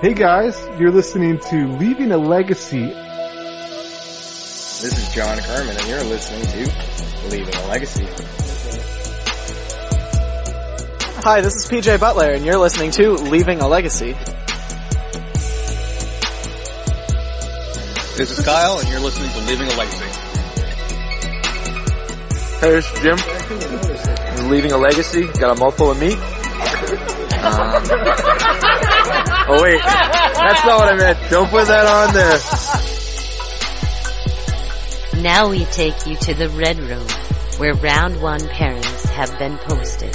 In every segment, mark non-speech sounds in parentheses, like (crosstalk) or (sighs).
Hey guys, you're listening to Leaving a Legacy. This is John Carmen, and you're listening to Leaving a Legacy. Hi, this is PJ Butler, and you're listening to Leaving a Legacy. This is Kyle, and you're listening to Leaving a Legacy. Hey, this is Jim. Leaving a legacy. Got a mouthful of meat. (laughs) Um, oh wait, that's not what I meant. Don't put that on there. Now we take you to the Red Room, where round one pairings have been posted.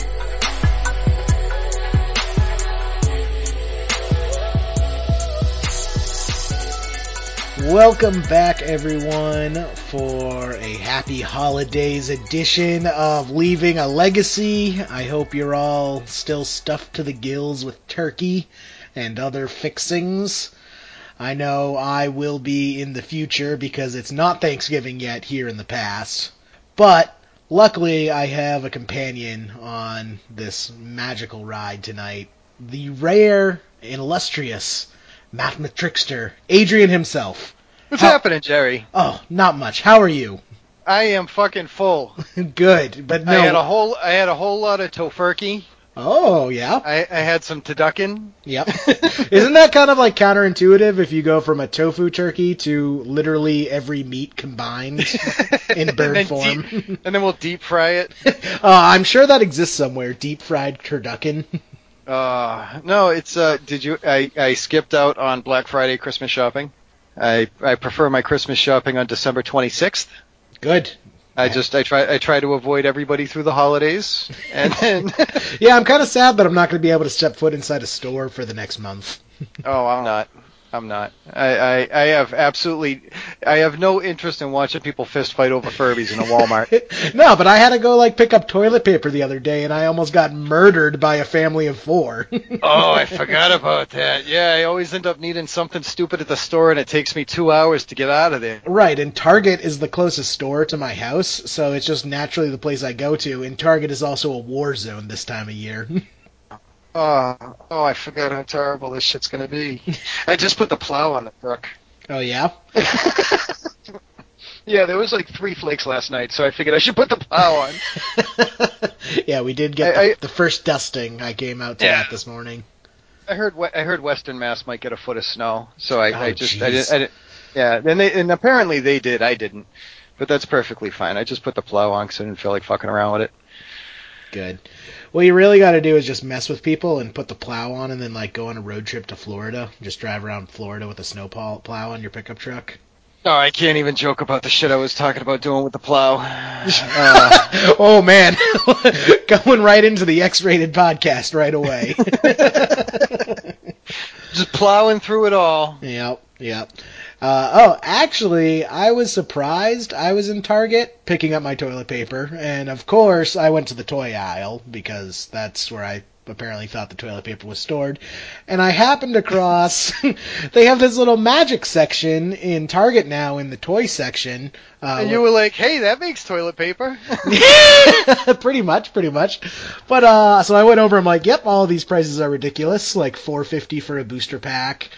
Welcome back, everyone, for a happy holidays edition of Leaving a Legacy. I hope you're all still stuffed to the gills with turkey and other fixings. I know I will be in the future because it's not Thanksgiving yet here in the past. But luckily, I have a companion on this magical ride tonight. The rare and illustrious Matt Trickster, Adrian himself. What's How- happening, Jerry? Oh, not much. How are you? I am fucking full. (laughs) Good, but no. I had a whole I had a whole lot of tofurkey. Oh, yeah. I, I had some turducken. Yep. (laughs) Isn't that kind of like counterintuitive if you go from a tofu turkey to literally every meat combined (laughs) in bird form? Deep, (laughs) and then we'll deep fry it. uh, I'm sure that exists somewhere. Deep fried turducken. Uh, no, it's uh. Did you? I I skipped out on Black Friday Christmas shopping. I I prefer my Christmas shopping on December 26th. Good. I just I try I try to avoid everybody through the holidays, and then (laughs) Yeah, I'm kind of sad that I'm not going to be able to step foot inside a store for the next month. oh I'm not I'm not I, I I have absolutely I have no interest in watching people fist fight over Furbies in a Walmart. (laughs) no, but I had to go like pick up toilet paper the other day, and I almost got murdered by a family of four. (laughs) oh, I forgot about that. Yeah, I always end up needing something stupid at the store, and it takes me two hours to get out of there. Right, and Target is the closest store to my house, so it's just naturally the place I go to. And Target is also a war zone this time of year. (laughs) Oh, oh, I forgot how terrible this shit's gonna be. I just put the plow on the truck. oh yeah, (laughs) Yeah, there was like three flakes last night, so I figured I should put the plow on. (laughs) yeah, we did get I- the, I- the first dusting. I came out to Yeah. that this morning. I heard I heard Western Mass might get a foot of snow, so I, Oh, I just I didn't, I didn't. Yeah, and they and apparently they did. I didn't, but that's perfectly fine. I just put the plow on because I didn't feel like fucking around with it. Good. What you really got to do is just mess with people and put the plow on, and then like go on a road trip to Florida. Just drive around Florida with a snow plow, plow on your pickup truck. Oh, I can't even joke about the shit I was talking about doing with the plow. (laughs) Uh, oh man, (laughs) going right into the X-rated podcast right away. (laughs) Just plowing through it all. Yep, yep. Uh, oh, actually, I was surprised. I was in Target picking up my toilet paper, and of course, I went to the toy aisle because that's where I apparently thought the toilet paper was stored. And I happened across. (laughs) they have this little magic section in Target now in the toy section. Uh, And you were like, "Hey, that makes toilet paper." (laughs) pretty much, pretty much. But uh, so I went over. I'm like, yep, all these prices are ridiculous. Like 450 for a booster pack.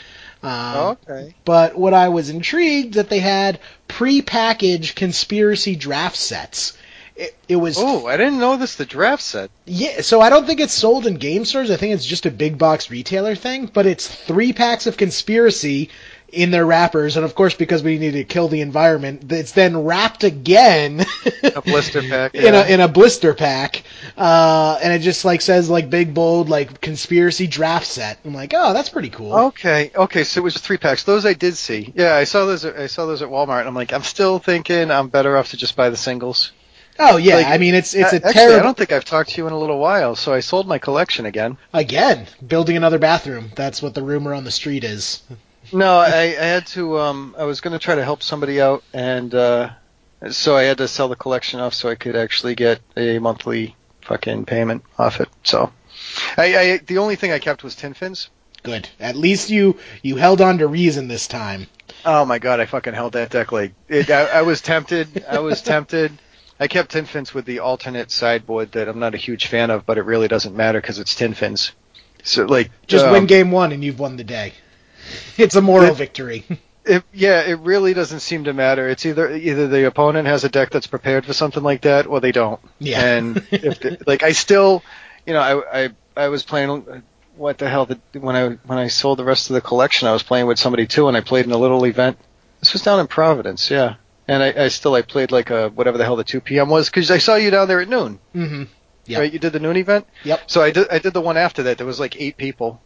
Um, okay. But what I was intrigued that they had pre-packaged conspiracy draft sets. It, it was Oh, I didn't know this. The draft set. yeah. So I don't think it's sold in game stores. I think it's just a big box retailer thing. But it's three packs of conspiracy in their wrappers, and of course, because we need to kill the environment, it's then wrapped again A blister pack. (laughs) in yeah. a in a blister pack, uh, and it just like says like big bold like conspiracy draft set. I'm like, oh, that's pretty cool. Okay, okay, so it was three packs. Those I did see. Yeah, I saw those. I saw those at Walmart. And I'm like, I'm still thinking I'm better off to just buy the singles. Oh yeah, Like, I mean it's it's a Actually, I don't think I've talked to you in a little while, so I sold my collection again. again building another bathroom. That's what the rumor on the street is. No, I, I had to. Um, I was going to try to help somebody out, and uh, so I had to sell the collection off so I could actually get a monthly fucking payment off it. So, I, I the only thing I kept was tin fins. Good. At least you you held on to reason this time. Oh my god, I fucking held that deck like it, I, I was tempted. I was (laughs) tempted. I kept tin fins with the alternate sideboard that I'm not a huge fan of, but it really doesn't matter because it's tin fins. So like Just um, win game one and you've won the day. (laughs) It's a moral It- victory. (laughs) It, yeah, it really doesn't seem to matter. It's either either the opponent has a deck that's prepared for something like that, or they don't. Yeah. And (laughs) if the, like I still, you know, I I I was playing. What the hell? The, when I when I sold the rest of the collection, I was playing with somebody too, and I played in a little event. This was down in Providence, yeah. And I, I still I played like a whatever the hell the 2 p.m. was because I saw you down there at noon, Mm-hmm. Yep. right? You did the noon event. Yep. So I did I did the one after that. There was like eight people.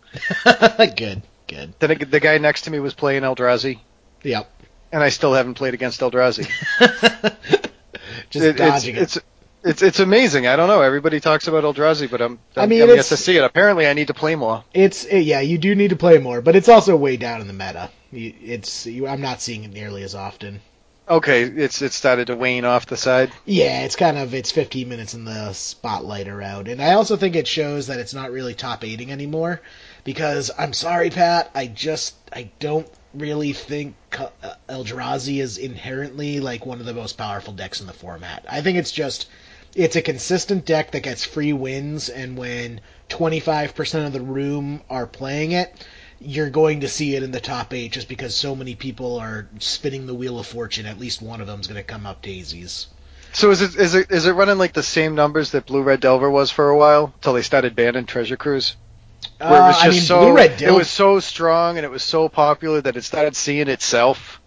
good. Good. Then the the guy next to me was playing Eldrazi, Yep. and I still haven't played against Eldrazi. (laughs) Just It- dodging it's, it's it's it's amazing. I don't know. Everybody talks about Eldrazi, but I'm, I I'm mean, I'm yet to see it. Apparently, I need to play more. It's yeah, you do need to play more, but it's also way down in the meta. It's you, I'm not seeing it nearly as often. Okay, it's it started to wane off the side. Yeah, it's kind of it's 15 minutes in the spotlight around, and I also think it shows that it's not really top eighting anymore. Because I'm sorry, Pat, I just I don't really think uh, Eldrazi is inherently like one of the most powerful decks in the format. I think it's just it's a consistent deck that gets free wins, and when 25% of the room are playing it, you're going to see it in the top eight just because so many people are spinning the wheel of fortune. At least one of them's going to come up daisies. So is it is it is it running like the same numbers that Blue Red Delver was for a while until they started banning Treasure Cruise? Where it was Uh, just I mean, so it was so strong and it was so popular that it started seeing itself.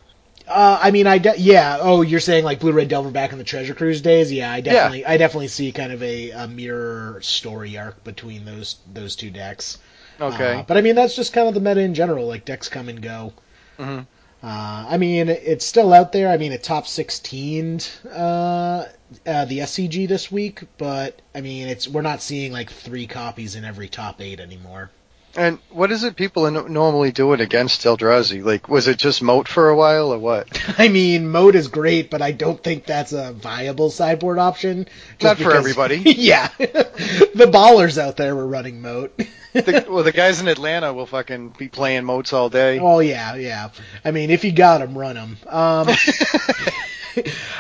Uh, I mean, I de- yeah. Oh, you're saying like Blue Red Delver back in the Treasure Cruise days? Yeah, I definitely, I definitely see kind of a, a mirror story arc between those those two decks. Okay. Uh, but I mean, that's just kind of the meta in general. Like decks come and go. Mhm. Uh, I mean, it's still out there. I mean, it top 16 uh, uh, the SCG this week, but I mean, it's we're not seeing like three copies in every top eight anymore. And what is it people normally doing against Eldrazi? Like, was it just Moat for a while or what? (laughs) I mean, Moat is great, but I don't think that's a viable sideboard option. Not for everybody. (laughs) yeah, the ballers out there were running Moat. the, (laughs) well, the guys in Atlanta will fucking be playing Moats all day. oh yeah, yeah. I mean, if you got them, run them. Um,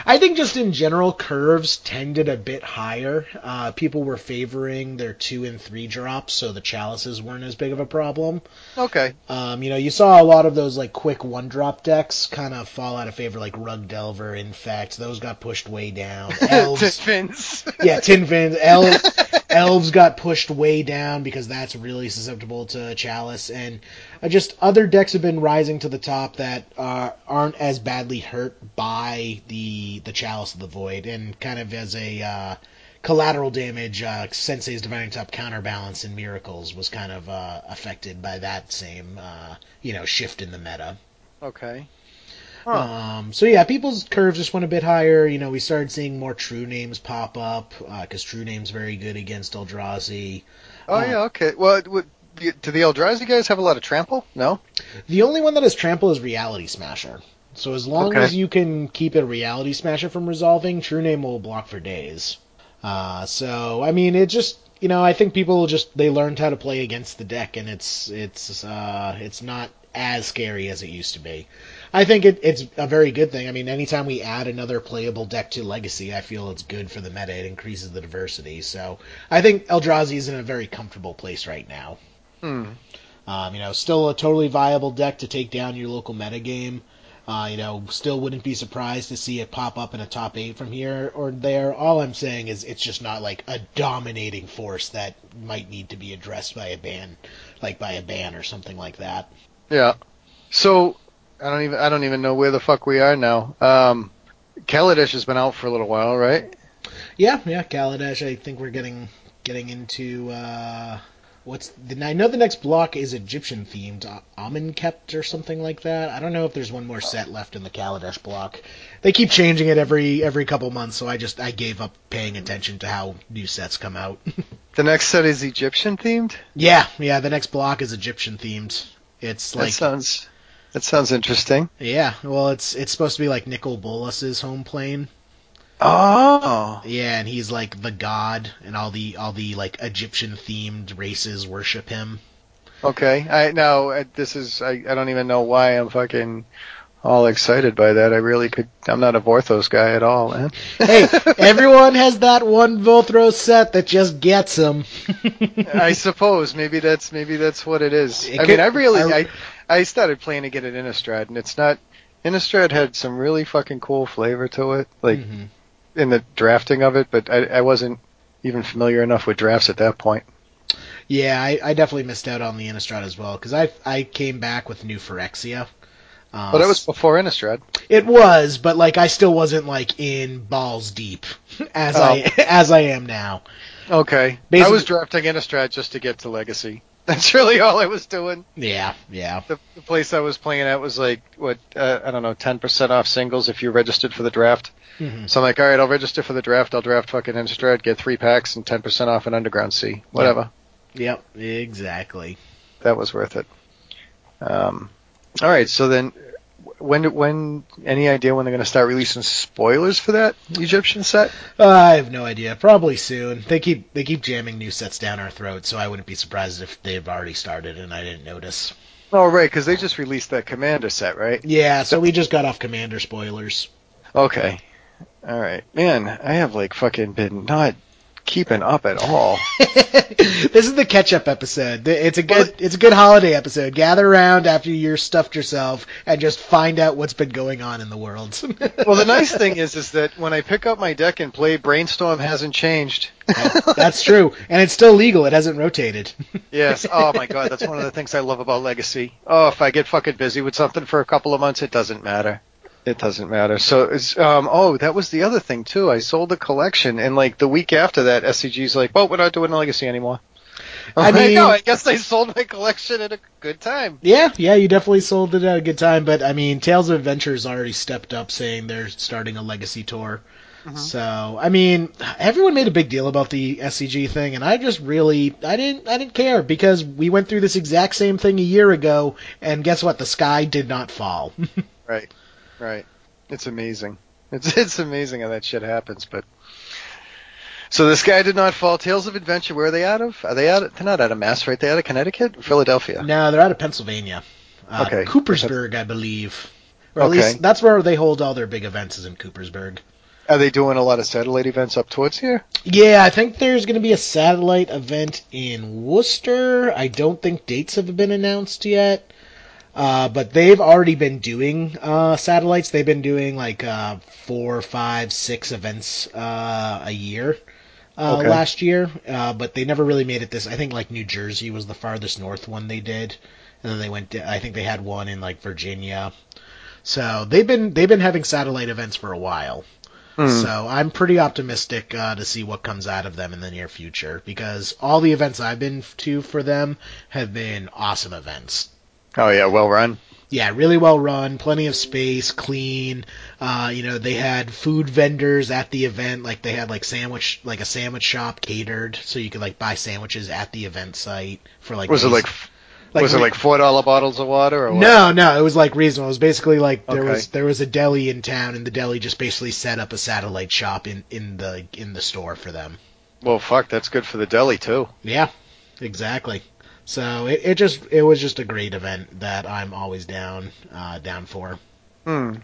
I think just in general, curves tended a bit higher. Uh, people were favoring their two and three drops, so the chalices weren't as big of a problem. Okay. Um, you know, you saw a lot of those like quick one drop decks kind of fall out of favor, like Rug Delver, In fact, Those got pushed way down. (laughs) Elves, Fins. yeah, Tin Fins. Elves, elves got pushed way down because that's really susceptible to Chalice, and uh, just other decks have been rising to the top that uh, aren't as badly hurt by the the Chalice of the Void, and kind of as a uh, collateral damage, uh, Sensei's Divining Top counterbalance in Miracles was kind of uh, affected by that same uh, you know shift in the meta. Okay. Um, so yeah, people's curves just went a bit higher. You know, we started seeing more true names pop up because true name's very good against Eldrazi. Oh Uh, yeah. Okay. Well, would, do the Eldrazi guys have a lot of trample? No. The only one that has trample is Reality Smasher. So as long Okay. as you can keep a Reality Smasher from resolving, True Name will block for days. Uh, so I mean, it just you know I think people just they learned how to play against the deck, and it's it's uh, it's not as scary as it used to be. I think it, it's a very good thing. I mean, anytime we add another playable deck to Legacy, I feel it's good for the meta. It increases the diversity. So I think Eldrazi is in a very comfortable place right now. Hmm. Um, you know, still a totally viable deck to take down your local metagame. Uh, you know, still wouldn't be surprised to see it pop up in a top eight from here or there. All I'm saying is it's just not like a dominating force that might need to be addressed by a ban, like by a ban or something like that. Yeah. So I don't even I don't even know where the fuck we are now. Um, Kaladesh has been out for a little while, right? Yeah, yeah, Kaladesh. I think we're getting getting into uh, what's the? I know the next block is Egyptian themed, uh, Amonkhet or something like that. I don't know if there's one more set left in the Kaladesh block. They keep changing it every every couple months, so I just I gave up paying attention to how new sets come out. (laughs) The next set is Egyptian themed. yeah, yeah, the next block is Egyptian themed. It's like That sounds that sounds interesting. yeah, well, it's it's supposed to be like Nicol Bolas's home plane. Oh. Yeah, and he's like the god, and all the all the like Egyptian themed races worship him. Okay. I now this is I, I don't even know why I'm fucking all excited by that. I really could. I'm not a Vorthos guy at all, man. hey, (laughs) everyone has that one Vorthos set that just gets them. (laughs) I suppose maybe that's maybe that's what it is. It I could- mean, I really I- I I started playing again at Innistrad, and it's not. Innistrad had some really fucking cool flavor to it, like Mhm. In the drafting of it, but I, I wasn't even familiar enough with drafts at that point. Yeah, I, I definitely missed out on the Innistrad as well because I I came back with new Phyrexia. Uh, But that was before Innistrad. It was, but like I still wasn't like in balls deep (laughs) as I (laughs) as I am now. Okay. I was drafting Innistrad just to get to Legacy. (laughs) That's really all I was doing. Yeah, yeah. The, the place I was playing at was like what uh, I don't know, ten percent off singles if you registered for the draft. Mhm. So I'm like, all right, I'll register for the draft. I'll draft fucking Innistrad, get three packs and ten percent off an Underground Sea. Whatever. Yep, exactly. That was worth it. Um, all right. So then, when when any idea when they're going to start releasing spoilers for that Egyptian set? Uh, I have no idea. Probably soon. They keep they keep jamming new sets down our throats, so I wouldn't be surprised if they've already started and I didn't notice. Oh, right, because they just released that Commander set, right? Yeah, so we just got off Commander spoilers. Okay. All right. Man, I have like fucking been not keeping up at all. (laughs) this is the catch up episode. It's a good it's a good holiday episode. Gather around after you're stuffed yourself and just find out what's been going on in the world. (laughs) well, the nice thing is, is that when I pick up my deck and play, Brainstorm hasn't changed. That's true, and it's still legal. It hasn't rotated. (laughs) Yes. Oh my god, that's one of the things I love about Legacy. Oh, if I get fucking busy with something for a couple of months, it doesn't matter. It doesn't matter. So it's um oh that was the other thing too. I sold the collection and like the week after that, SCG's like, well, we're not doing a Legacy anymore. I I'm like, mean- no, I guess I sold my collection at a good time. Yeah, yeah, you definitely sold it at a good time. But I mean, Tales of Adventures already stepped up, saying they're starting a legacy tour. So I mean, everyone made a big deal about the SCG thing, and I just really, I didn't, I didn't care because we went through this exact same thing a year ago, and guess what? The sky did not fall. (laughs) Right. Right. It's amazing. It's (laughs) it's amazing how that shit happens, but so this guy did not fall. Tales of Adventure. Where are they out of? Are they out? Of, they're not out of Mass, right? They're out of Connecticut, Philadelphia. no, they're out of Pennsylvania, uh, Okay. Coopersburg, I believe. Or at Okay. least that's where they hold all their big events is in Coopersburg. Are they doing a lot of satellite events up towards here? Yeah, I think there's going to be a satellite event in Worcester. I don't think dates have been announced yet. Uh, but they've already been doing uh, satellites. They've been doing like uh, four, five, six events uh, a year uh, Okay. last year. Uh, but they never really made it this. I think like New Jersey was the farthest north one they did, and then they went. To, I think they had one in like Virginia. So they've been they've been having satellite events for a while. Hmm. So I'm pretty optimistic uh, to see what comes out of them in the near future because all the events I've been to for them have been awesome events. Oh yeah, well run. Yeah, really well run, plenty of space, clean. Uh, you know, they had food vendors at the event, like they had like sandwich, like a sandwich shop catered, so you could like buy sandwiches at the event site for like. Was it reas- like, was it like four dollar bottles of water or what? No, no, it was like reasonable. It was basically like there Okay. was there was a deli in town, and the deli just basically set up a satellite shop in in the in the store for them. Well, fuck, that's good for the deli too. Yeah, exactly. So it, it just it was just a great event that I'm always down uh, down for. Hmm.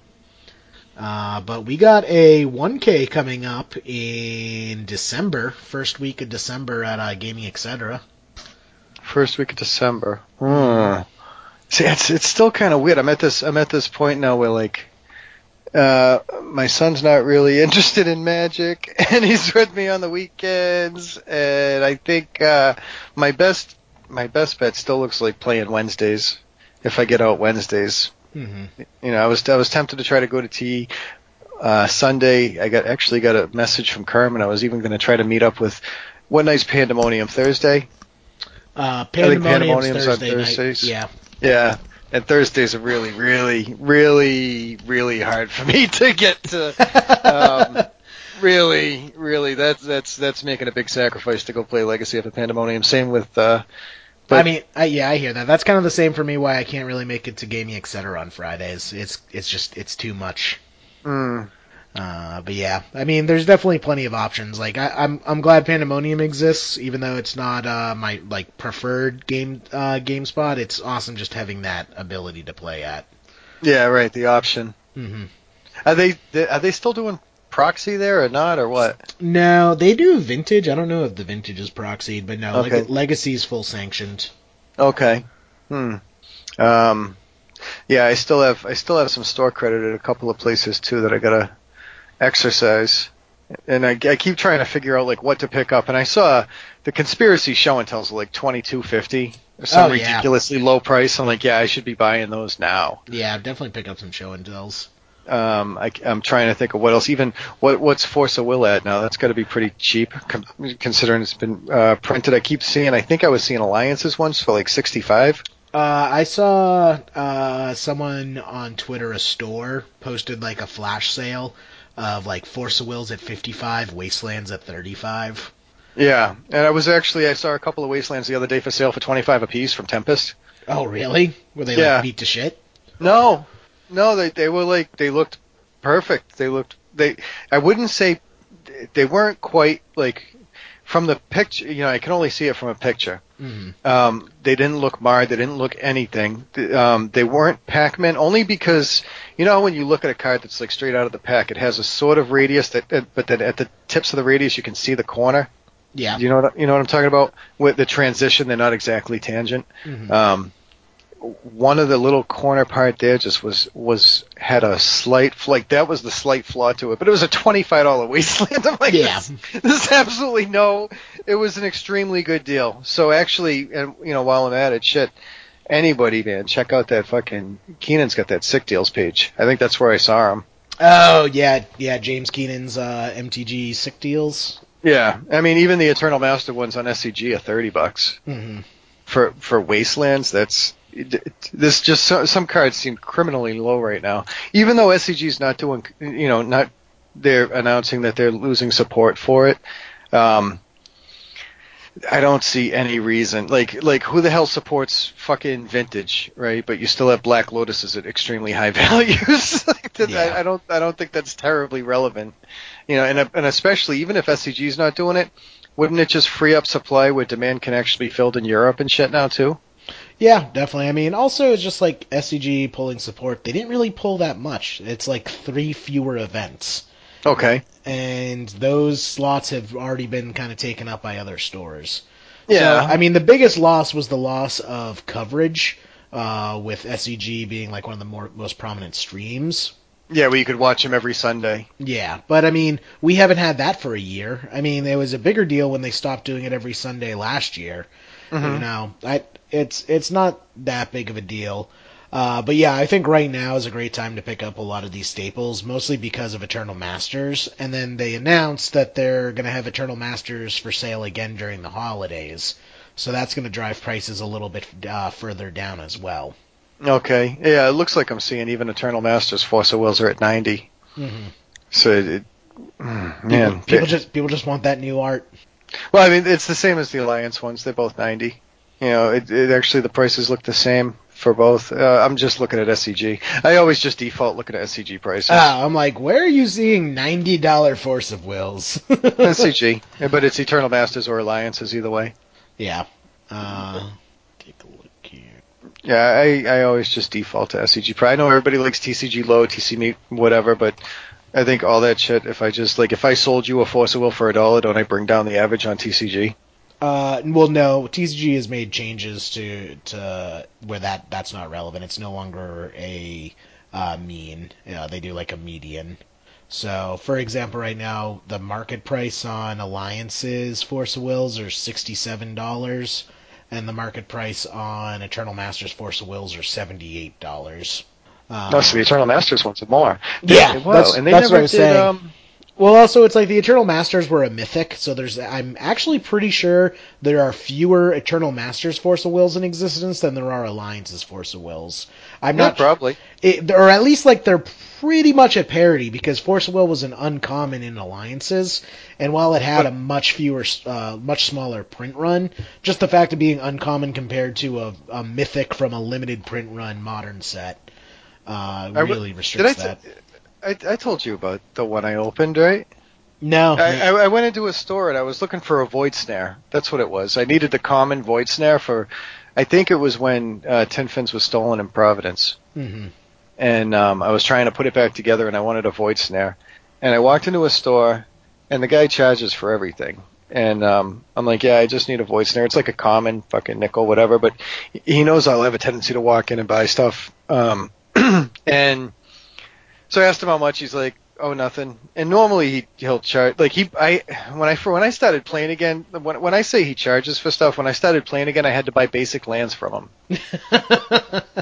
Uh, but we got a 1K coming up in December, first week of December at uh, Gaming Etc. First week of December. Hmm. See, it's it's still kind of weird. I'm at this I'm at this point now where like, uh, my son's not really (laughs) interested in Magic, (laughs) and he's with me on the weekends, and I think uh, my best my best bet still looks like playing Wednesdays. If I get out Wednesdays, Mm-hmm. you know, I was I was tempted to try to go to tea Uh, Sunday, I got actually got a message from Carmen. I was even going to try to meet up with one night's Pandemonium Thursday. Uh, Pandemonium's Pandemonium's on Thursday night. Thursdays. Yeah. Yeah, and Thursdays are really, really, really, really hard for me to get to. Um, (laughs) really, really, that's that's that's making a big sacrifice to go play Legacy of the Pandemonium. Same with. Uh, but I mean, I, yeah, I hear that. That's kind of the same for me. Why I can't really make it to Gaming Etc. on Fridays. It's it's just it's too much. mm, Uh, but yeah, I mean, there's definitely plenty of options. Like I, I'm I'm glad Pandemonium exists, even though it's not uh, my like preferred game uh, game spot. It's awesome just having that ability to play at. yeah, right. The option. hmm Are they are they still doing proxy there or not or what? No, they do vintage. I don't know if the vintage is proxied, but no, Okay. Leg- Legacy's full sanctioned. Okay. Hmm. Um, yeah, I still have I still have some store credit at a couple of places too that I gotta exercise, and I, I keep trying to figure out like what to pick up. And I saw the conspiracy show and tells like twenty two fifty, some Oh, yeah. ridiculously low price. I'm like, yeah, I should be buying those now. Yeah, definitely pick up some show and tells. Um, I, am trying to think of what else. Even what what's Force of Will at now? That's got to be pretty cheap com- considering it's been uh, printed. I keep seeing. I think I was seeing Alliances once for like sixty five. Uh, I saw uh, someone on Twitter, a store, posted like a flash sale of like Force of Wills at 55, Wastelands at 35. Yeah, and I was actually I saw a couple of Wastelands the other day for sale for twenty five apiece from Tempest. Oh, really? Were they Yeah. like beat to shit? No, no, they they were like they looked perfect. They looked they. I wouldn't say they weren't quite like from the picture. You know, I can only see it from a picture. hmm Um, they didn't look marred. They didn't look anything. Um, they weren't Pac-Man only because you know when you look at a card that's like straight out of the pack, it has a sort of radius that, but then at the tips of the radius you can see the corner. Yeah. You know what you know what I'm talking about with the transition. They're not exactly tangent. Mhm. Um, one of the little corner part there just was was had a slight like that was the slight flaw to it, but it was a twenty five dollar (laughs) wasteland. I'm like, Yeah. this, this is absolutely no. It was an extremely good deal. So actually, and you know, while I'm at it, shit, anybody man, check out that fucking Keenan's got that sick deals page. I think that's where I saw him. Oh, yeah, yeah, James Keenan's uh, MTG sick deals. Yeah, I mean, even the Eternal Master ones on SCG are thirty bucks. hmm for for wastelands that's this just so, some cards seem criminally low right now even though SCG's not doing you know not they're announcing that they're losing support for it um I don't see any reason like like who the hell supports fucking vintage right but you still have black lotuses at extremely high (laughs) values like that, Yeah. I, I don't I don't think that's terribly relevant you know and and especially even if SCG is not doing it wouldn't it just free up supply where demand can actually be filled in Europe and shit now too? Yeah, definitely. I mean, also it's just like SCG pulling support. They didn't really pull that much. It's like three fewer events, Okay. and those slots have already been kind of taken up by other stores. Yeah. So, I mean, the biggest loss was the loss of coverage, uh, with SCG being like one of the more most prominent streams. yeah, well, you could watch him every Sunday. Yeah, but I mean, we haven't had that for a year. I mean, it was a bigger deal when they stopped doing it every Sunday last year. You know, I it's it's not that big of a deal. Uh, but yeah, I think right now is a great time to pick up a lot of these staples, mostly because of Eternal Masters. And then they announced that they're going to have Eternal Masters for sale again during the holidays. So that's going to drive prices a little bit uh, further down as well. Okay. Yeah, it looks like I'm seeing even Eternal Masters Force of Wills are at 90. Mm-hmm. So, it, mm, man. people, people just people just want that new art. Well, I mean, it's the same as the Alliance ones. They're both 90. You know, it, it actually, the prices look the same for both. Uh, I'm just looking at SCG. I always just default looking at SCG prices. Ah, I'm like, where are you seeing ninety dollar Force of Wills? (laughs) SCG. (laughs) But it's Eternal Masters or Alliances either way. yeah. Uh, take a look here. Yeah, I, I always just default to SCG. Pri- I know everybody likes TCG low, TC meet, whatever, but I think all that shit. If I just like, if I sold you a Force of Will for a dollar, don't I bring down the average on TCG? Uh, well, no, TCG has made changes to to where that that's not relevant. It's no longer a uh, mean. Uh, they do like a median. So, for example, right now the market price on Alliances Force of Wills are sixty-seven dollars, and the market price on Eternal Masters Force of Wills are seventy-eight dollars. Um, no, so the Eternal Masters ones are more. Yeah, Wow, that's- and they that's what never I was did. saying. Um, Well, also, it's like the Eternal Masters were a mythic, so there's. I'm actually pretty sure there are fewer Eternal Masters Force of Wills in existence than there are Alliances Force of Wills. I'm not not, probably. it, or at least like they're pretty much at parity because Force of Will was an uncommon in Alliances, and while it had a much fewer, uh, much smaller print run, just the fact of being uncommon compared to a, a mythic from a limited print run modern set, uh, I really I? restricts T- that. I, I told you about the one I opened, right? No, I, I, I went into a store and I was looking for a void snare. That's what it was. I needed the common void snare for. I think it was when uh, Tin Fins was stolen in Providence. hmm and um, I was trying to put it back together, and I wanted a void snare. And I walked into a store, and the guy charges for everything. And um, I'm like, yeah, I just need a void snare. It's like a common fucking nickel, whatever. But he knows I'll have a tendency to walk in and buy stuff. Um, (clears throat) and so I asked him how much. He's like, oh, nothing. And normally he he'll charge like he I when I for when I started playing again. When when I say he charges for stuff, when I started playing again, I had to buy basic lands from him. (laughs)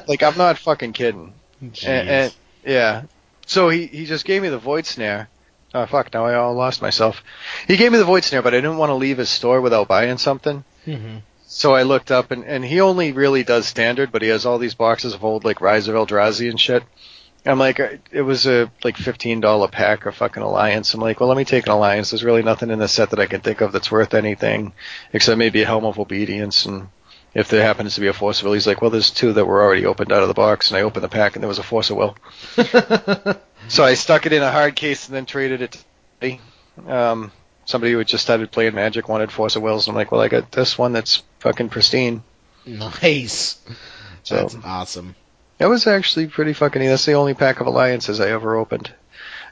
like I'm not fucking kidding. And, and yeah, so he he just gave me the void snare. Oh fuck! Now I all lost myself. He gave me the void snare, but I didn't want to leave his store without buying something. hmm So I looked up, and, and he only really does standard, but he has all these boxes of old like Rise of Eldrazi and shit. I'm like, uh, it was a like fifteen dollar pack of fucking Alliance. I'm like, well, let me take an Alliance. There's really nothing in this set that I can think of that's worth anything, except maybe a Helm of Obedience, and if there happens to be a Force of Will, he's like, well, there's two that were already opened out of the box, and I opened the pack, and there was a Force of Will. (laughs) So I stuck it in a hard case and then traded it to um, somebody who had just started playing Magic wanted Force of Wills. And I'm like, well, I got this one that's fucking pristine. Nice. (laughs) So That's awesome. that was actually pretty fucking. That's the only pack of alliances I ever opened.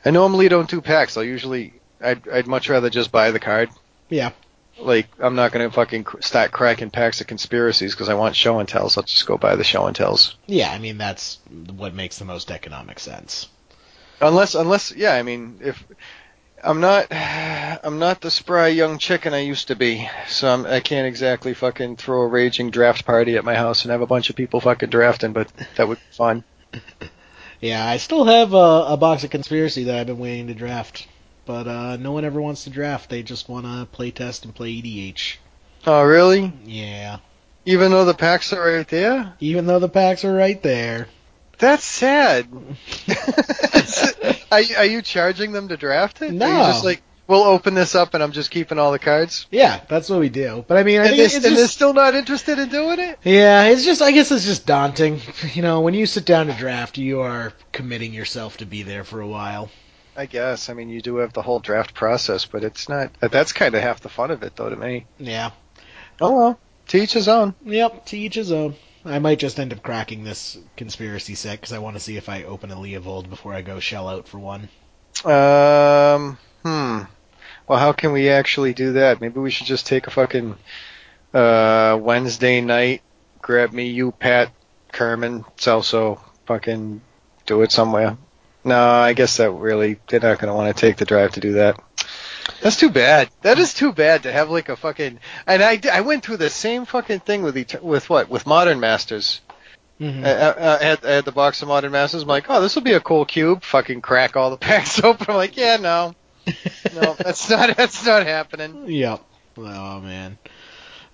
I normally don't do packs. I'll usually, I'd, I'd much rather just buy the card. Yeah. Like, I'm not going to fucking start cracking packs of conspiracies because I want show and tells. I'll just go buy the show and tells. Yeah, I mean that's what makes the most economic sense. Unless, unless, yeah, I mean, if I'm not, I'm not the spry young chicken I used to be, so I'm, I can't exactly fucking throw a raging draft party at my house and have a bunch of people fucking drafting, but that would be fun. (laughs) Yeah, I still have a, a box of conspiracy that I've been waiting to draft, but uh, no one ever wants to draft. They just want to play test and play EDH. Oh, really? Yeah. Even though the packs are right there? Even though the packs are right there. That's sad. (laughs) are, you- are you charging them to draft it? No. just like, we'll open this up and I'm just keeping all the cards? Yeah, that's what we do. But I mean, I And, think they, it's and they're still not interested in doing it? yeah, it's just I guess it's just daunting. You know, when you sit down to draft, you are committing yourself to be there for a while. I guess. I mean, you do have the whole draft process, but it's not. That's kind of half the fun of it, though, to me. Yeah. Oh well, to each his own. Yep, to each his own. I might just end up cracking this conspiracy set because I want to see if I open a Leovold before I go shell out for one. Um. Hmm. Well, how can we actually do that? Maybe we should just take a fucking uh Wednesday night, grab me, you, Pat, Kerman, Celso, fucking do it somewhere. No, I guess that really they're not gonna want to take the drive to do that. That's too bad. That is too bad to have like a fucking. And I, I went through the same fucking thing with each, with what with Modern Masters. Mm-hmm. I, I, I, had, I had the box of Modern Masters. I'm like, oh, this will be a cool cube. Fucking crack all the (laughs) packs open. I'm like, yeah, no, no, (laughs) that's not that's not happening. Yep. Oh man.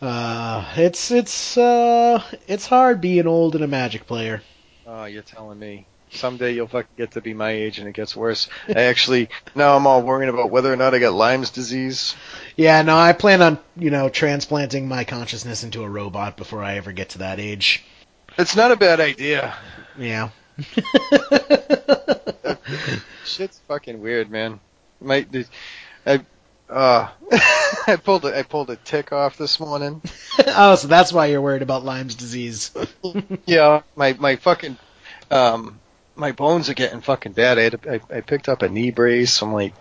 Uh, it's it's uh it's hard being old and a Magic player. Oh, you're telling me. Someday you'll fucking get to be my age and it gets worse. I actually now I'm all worrying about whether or not I got Lyme's disease. Yeah, no, I plan on you know transplanting my consciousness into a robot before I ever get to that age. It's not a bad idea. Yeah. (laughs) Shit's fucking weird, man. My, I, uh, (laughs) I pulled a, I pulled a tick off this morning. (laughs) oh, so that's why you're worried about Lyme's disease. Yeah, my my fucking um my bones are getting fucking bad. I had a, I, I picked up a knee brace. I'm like,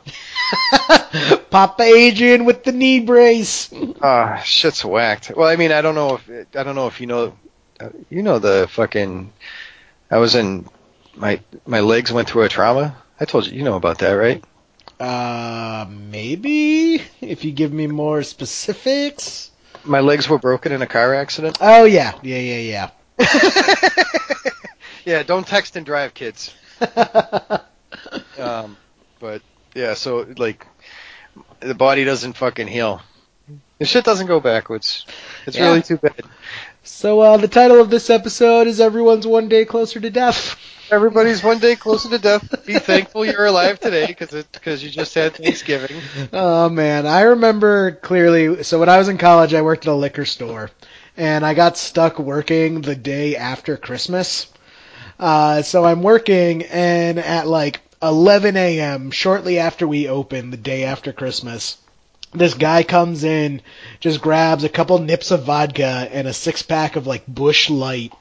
(laughs) Papa Adrian with the knee brace. ah, shit's whacked. Well, I mean, I don't know if I don't know if you know, uh, you know the fucking. I was in my my legs went through a trauma. I told you, you know about that, right? Uh, maybe if you give me more specifics. My legs were broken in a car accident. Oh yeah, yeah, yeah, yeah. (laughs) yeah, don't text and drive, kids. (laughs) Um, but yeah, so like the body doesn't fucking heal. The shit doesn't go backwards. It's Yeah. really too bad. So uh, the title of this episode is "Everyone's One Day Closer to Death." Everybody's one day closer to death. Be thankful you're alive today because because you just had Thanksgiving. Oh man, I remember clearly. So when I was in college, I worked at a liquor store, and I got stuck working the day after Christmas. Uh, so I'm working, and at like 11 a.m., shortly after we open, the day after Christmas, this guy comes in, just grabs a couple nips of vodka and a six pack of like Busch Light.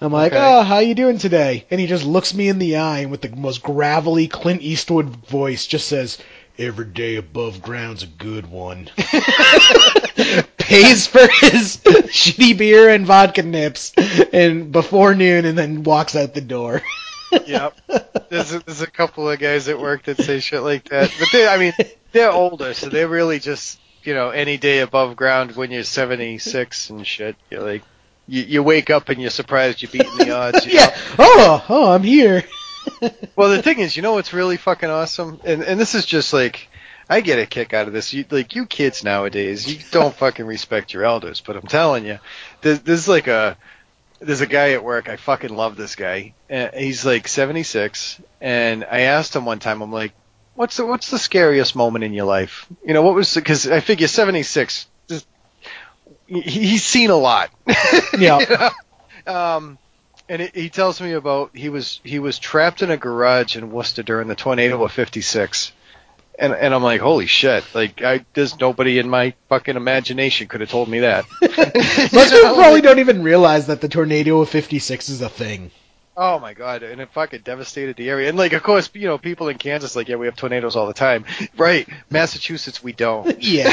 I'm like, Okay. oh, how you doing today? And he just looks me in the eye and with the most gravelly Clint Eastwood voice just says, Every day above ground's a good one. (laughs) Pays for his shitty beer and vodka nips and before noon and then walks out the door. yep. There's a, there's a couple of guys at work that say shit like that, but they, I mean, they're older, so they're really just, you know, any day above ground when you're 76 and shit. You're like, you, you wake up and you're surprised you're beating the odds. You (laughs) yeah. know? Oh, oh, I'm here. (laughs) Well, the thing is, you know what's really fucking awesome, and and this is just like. I get a kick out of this. You, like you kids nowadays, you don't fucking respect your elders. But I'm telling you, there's, there's like a there's a guy at work. I fucking love this guy. He's like 76, and I asked him one time. I'm like, "What's the what's the scariest moment in your life? You know, what was because I figure 76. Just, he, he's seen a lot. (laughs) Yeah. You know? Um, and it, he tells me about he was he was trapped in a garage in Worcester during the tornado of '56. And, and I'm like, holy shit! Like, I there's nobody in my fucking imagination could have told me that. (laughs) Most people (laughs) probably don't even realize that the tornado of 56 is a thing. Oh my god, and it fucking devastated the area. And like, of course, you know, people in Kansas like, yeah, we have tornadoes all the time, right? Massachusetts, we don't. (laughs) Yeah.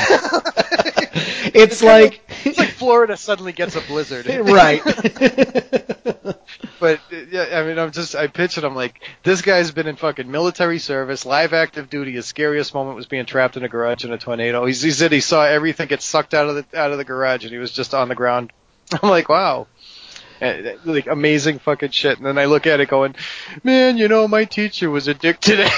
it's like It's like Florida suddenly gets a blizzard, (laughs) right. (laughs) But yeah, I mean, I'm just I pitch it. I'm like, this guy's been in fucking military service, live active duty. His scariest moment was being trapped in a garage in a tornado. He's, he said he saw everything get sucked out of the out of the garage, and he was just on the ground. (laughs) I'm like, wow. And, uh, Like amazing fucking shit, and then I look at it going, man, you know, my teacher was a dick today.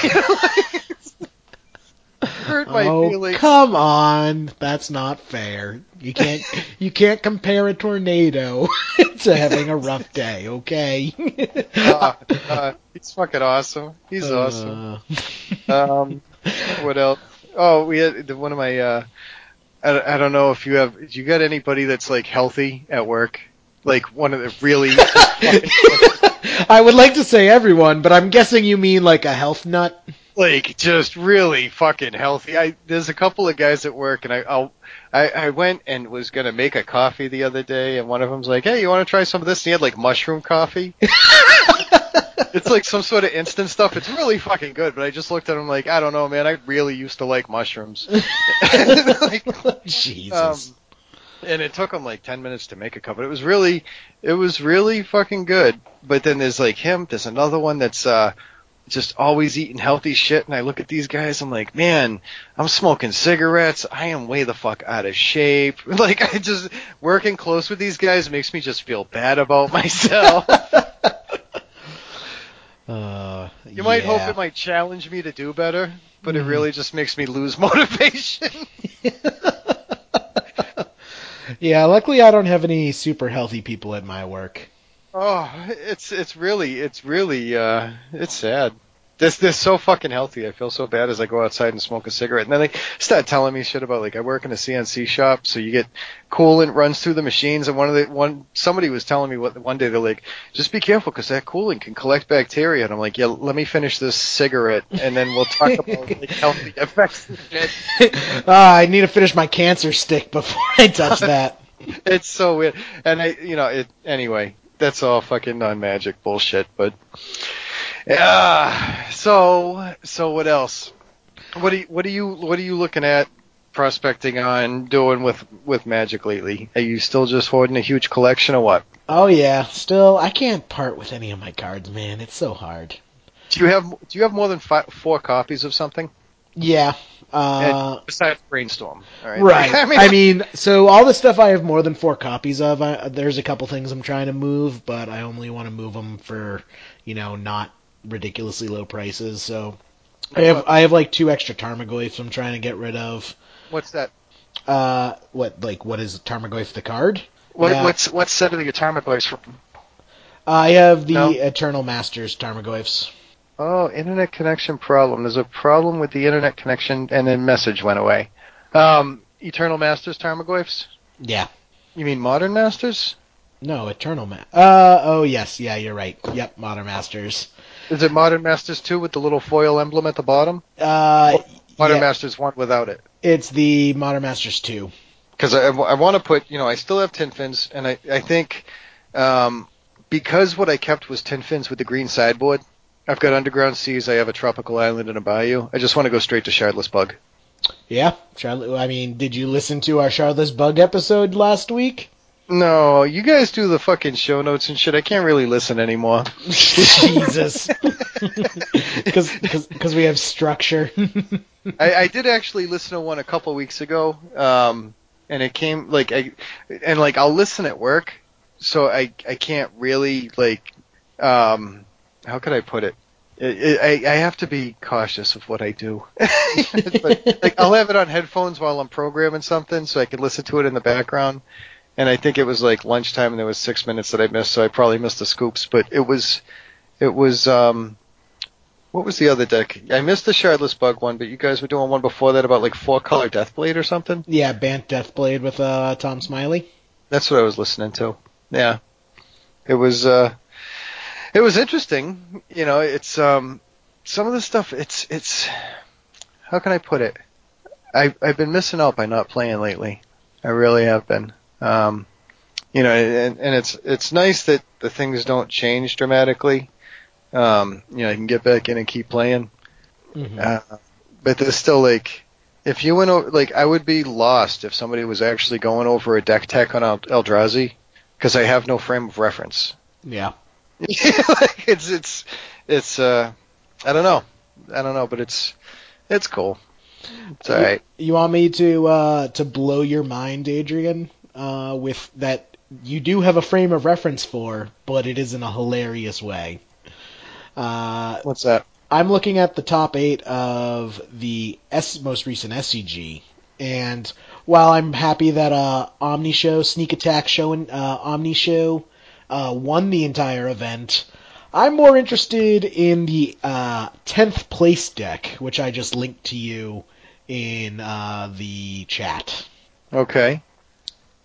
(laughs) Hurt my oh, feelings. come on. That's not fair. You can't you can't compare a tornado (laughs) to having a rough day, okay? (laughs) Uh, uh, he's fucking awesome. He's awesome. Uh, Um, what else? Oh, we had one of my. Uh, I, I don't know if you have. Do you got anybody that's like healthy at work? Like one of the really. I would like to say everyone, but I'm guessing you mean like a health nut. Like just really fucking healthy. I there's a couple of guys at work, and I I'll, I I went and was gonna make a coffee the other day, and one of them's like, "Hey, you want to try some of this?" And he had like mushroom coffee. (laughs) it's like some sort of instant stuff. It's really fucking good, but I just looked at him like, I don't know, man. I really used to like mushrooms. like, (laughs) (laughs) Jesus. um, and it took him like 10 minutes to make a cup, but it was really, it was really fucking good. But then there's like him, there's another one that's, uh, just always eating healthy shit, and I look at these guys, I'm like, man, I'm smoking cigarettes, I am way the fuck out of shape. (laughs) Like, I just, working close with these guys makes me just feel bad about (laughs) myself. (laughs) Uh, You might hope it might challenge me to do better, but it Mhm. really just makes me lose motivation. yeah, luckily I don't have any super healthy people at my work. Oh, it's it's really it's really uh it's sad. This this so fucking healthy. I feel so bad as I go outside and smoke a cigarette, and then they start telling me shit about like I work in a CNC shop, so you get coolant runs through the machines, and one of the one somebody was telling me what one day they're like, just be careful because that coolant can collect bacteria, and I'm like, yeah, let me finish this cigarette, and then we'll talk about like (laughs) healthy effects. (laughs) Ah, I need to finish my cancer stick before I touch that. (laughs) it's so weird. And I, you know, it anyway. That's all fucking non-magic bullshit. But yeah. So so what else? What do you, what are you what are you looking at prospecting on doing with with magic lately? Are you still just hoarding a huge collection or what? Oh yeah, still I can't part with any of my cards, man. It's so hard. Do you have do you have more than five, four copies of something? Yeah. Uh, besides brainstorm, right? Right. (laughs) I mean, I mean, so all the stuff I have more than four copies of. I, there's a couple things I'm trying to move, but I only want to move them for, you know, not ridiculously low prices. So I have I have like two extra Tarmogoyfs I'm trying to get rid of. what's that? Uh, what like what is Tarmogoyf the card? What, Yeah. What's what set of the Tarmogoyfs from? I have the No. Eternal Masters Tarmogoyfs. Oh, internet connection problem. There's a problem with the internet connection, and then message went away. Um, Eternal Masters Tarmogoyfs? Yeah. You mean Modern Masters? No, Eternal Ma- Uh oh yes, yeah, you're right. Yep, Modern Masters. Is it Modern Masters 2 with the little foil emblem at the bottom? Uh, Modern yeah, Masters 1 without it? it's the Modern Masters two. Because I, I want to put, you know, I still have tin fins, and I, I think um, because what I kept was tin fins with the green sideboard, I've got underground seas. I have a tropical island and a bayou. I just want to go straight to Shardless Bug. Yeah, Charlotte. I mean, did you listen to our Shardless Bug episode last week? No, you guys do the fucking show notes and shit. I can't really listen anymore. (laughs) (laughs) Jesus, (laughs) because we have structure. I, I did actually listen to one a couple weeks ago, um, and it came like I and like I'll listen at work, so I I can't really like um how could I put it? I, I have to be cautious of what I do. (laughs) but, like I'll have it on headphones while I'm programming something, so I can listen to it in the background. And I think it was like lunchtime, and there was six minutes that I missed, so I probably missed the scoops. But it was, it was, um, what was the other deck? I missed the Shardless Bug one, but you guys were doing one before that about like four color Deathblade or something. yeah, Bant Deathblade with uh, Tom Smiley. That's what I was listening to. Yeah, it was, uh, it was interesting. You know, it's um, some of the stuff. It's it's, how can I put it? I I've been missing out by not playing lately. I really have been. Um, you know, and, and it's it's nice that the things don't change dramatically. Um, you know, I can get back in and keep playing. Mhm. Uh, but there's still like, if you went over, like, I would be lost if somebody was actually going over a deck tech on El- Eldrazi because I have no frame of reference. Yeah. (laughs) like it's it's it's uh, I don't know, I don't know, but it's it's cool. It's all right. You want me to uh, to blow your mind, Adrian, uh, with that you do have a frame of reference for, but it is in a hilarious way. Uh, What's that? I'm looking at the top eight of the S- most recent SCG, and while I'm happy that uh, Omni Show, Sneak Attack Show, and uh, Omni Show uh, won the entire event, I'm more interested in the uh, 10th place deck, which I just linked to you in uh, the chat. Okay.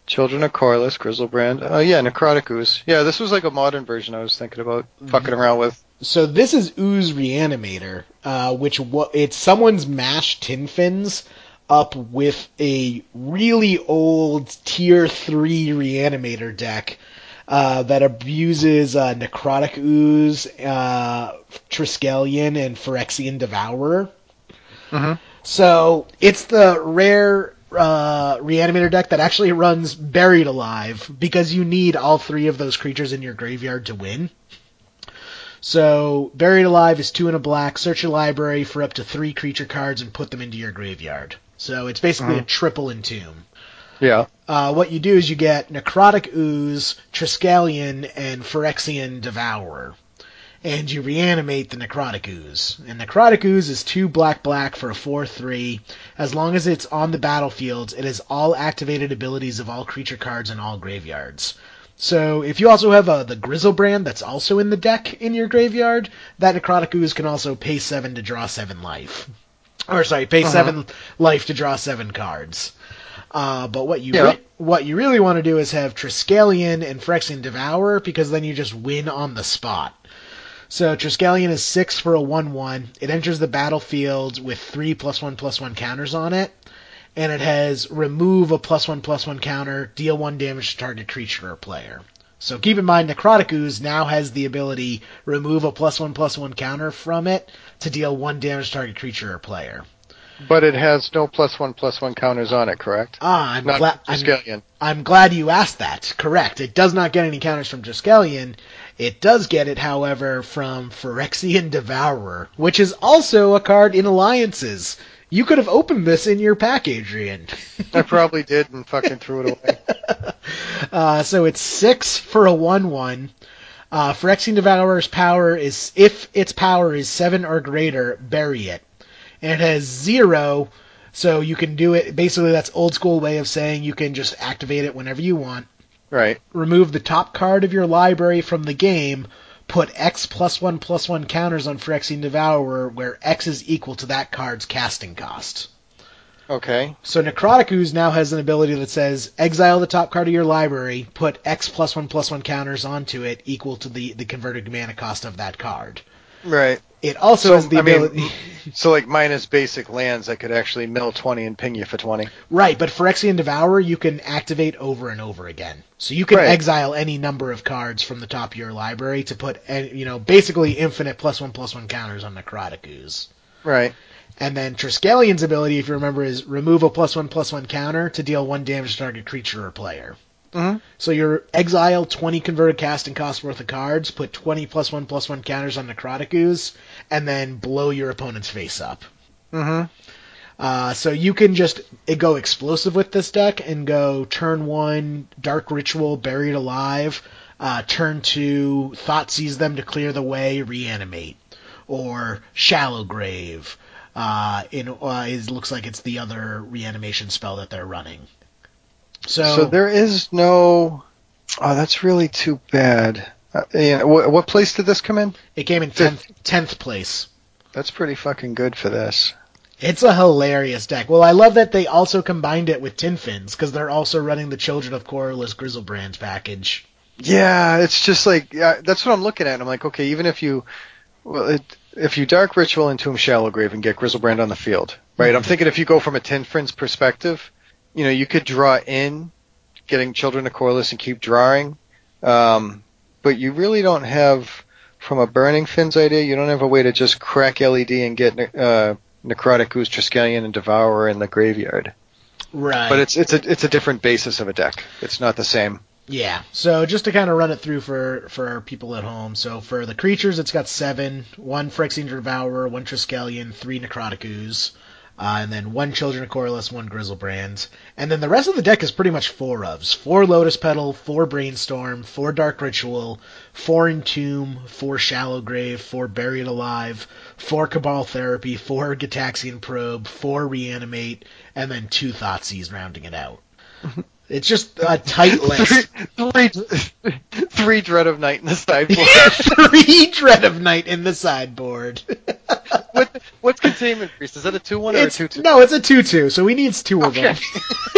Children of Korlis, Griselbrand. Oh yeah, Necrotic Ooze. Yeah, this was like a modern version I was thinking about fucking around with. So this is Ooze Reanimator, uh, which wa- it's someone's mashed tin fins up with a really old tier three Reanimator deck uh, that abuses uh, Necrotic Ooze, uh, Triskelion, and Phyrexian Devourer. Mhm. So it's the rare uh, Reanimator deck that actually runs Buried Alive because you need all three of those creatures in your graveyard to win. So, Buried Alive is two in a black. Search your library for up to three creature cards and put them into your graveyard. So, it's basically a triple entomb. Yeah. Uh, what you do is you get Necrotic Ooze, Triskelion, and Phyrexian Devourer. And you reanimate the Necrotic Ooze. And Necrotic Ooze is two black black for a 4-3. As long as it's on the battlefield, it has all activated abilities of all creature cards in all graveyards. So if you also have uh, the Griselbrand that's also in the deck in your graveyard, that Necrotic Ooze can also pay 7 to draw 7 life. Or sorry, pay 7 life to draw 7 cards. Uh, but what you Yeah. re- what you really want to do is have Triskelion and Phyrexian Devour because then you just win on the spot. So Triskelion is six for a one-one. It enters the battlefield with three plus one plus one counters on it, and it has remove a plus one plus one counter, deal one damage to target creature or player. So keep in mind, Necrotic Ooze now has the ability remove a plus one plus one counter from it to deal one damage to target creature or player. But it has no plus one plus one counters on it, correct? Ah, I'm glad. I'm, I'm glad you asked that. Correct. It does not get any counters from Triskelion. It does get it, however, from Phyrexian Devourer, which is also a card in Alliances. You could have opened this in your pack, Adrian. I probably did and fucking threw it away. (laughs) Uh, so it's six for a one-one. Uh, Phyrexian Devourer's power is if its power is seven or greater, bury it, and it has zero. So you can do it. Basically, that's old school way of saying you can just activate it whenever you want. Right. remove the top card of your library from the game, put X plus one plus one counters on Phyrexian Devourer, where X is equal to that card's casting cost. Okay. So Necrotic Ooze now has an ability that says exile the top card of your library, put X plus one plus one counters onto it equal to the, the converted mana cost of that card. Right. It also So, has the I mean, ability. (laughs) So like minus basic lands, I could actually mill 20 and ping you for 20. Right, but Phyrexian Devourer you can activate over and over again. So you can Right. exile any number of cards from the top of your library to put, you know, basically infinite plus one plus one counters on Necrotic Ooze. Right. And then Triskelion's ability, if you remember, is remove a plus one plus one counter to deal one damage to target creature or player. Mhm. So your exile 20 converted casting cost worth of cards, put 20 plus one plus one counters on Necrotic Ooze, and then blow your opponent's face up. Mm-hmm. Uh, so you can just go explosive with this deck and go turn one Dark Ritual Buried Alive, uh, turn two Thoughtseize them to clear the way, reanimate, or Shallow Grave. Uh, in uh, it looks like it's the other reanimation spell that they're running. So, So there is no. Oh, that's really too bad. Uh, yeah, what, what place did this come in? it came in tenth tenth place. That's pretty fucking good for this. It's a hilarious deck. Well, I love that they also combined it with Tin Fins because they're also running the Children of Korlis Griselbrands package. Yeah, it's just like yeah, that's what I'm looking at. I'm like, okay, even if you, well, it, if you Dark Ritual Entomb Shallow Grave and get Griselbrand on the field, right? I'm thinking if you go from a Tin Fins perspective, you know, you could draw in, getting Children to Korlis and keep drawing, um, but you really don't have, from a Burning Fins idea, you don't have a way to just crack LED and get uh, Necrotic Ooze, Triskelion, and Devourer in the graveyard. Right. But it's it's a it's a different basis of a deck. It's not the same. Yeah. So just to kind of run it through for for people at home. So for the creatures, it's got seven: one Phyrexian Devourer, one Triskelion, three Necrotic Ooze, uh, and then one Children of Korlis, one Griselbrand. And then the rest of the deck is pretty much four ofs: four Lotus Petal, four Brainstorm, four Dark Ritual, four Entomb, four Shallow Grave, four Buried Alive, four Cabal Therapy, four Gitaxian Probe, four Reanimate, and then two Thoughtseize rounding it out. (laughs) It's just a tight list. three, three, three Dread of Night in the sideboard. (laughs) Three Dread of Night in the sideboard. what, what's Containment Priest? Is that a 2 1 or a 2 2? no, it's a 2-2, so he needs two of them. (laughs)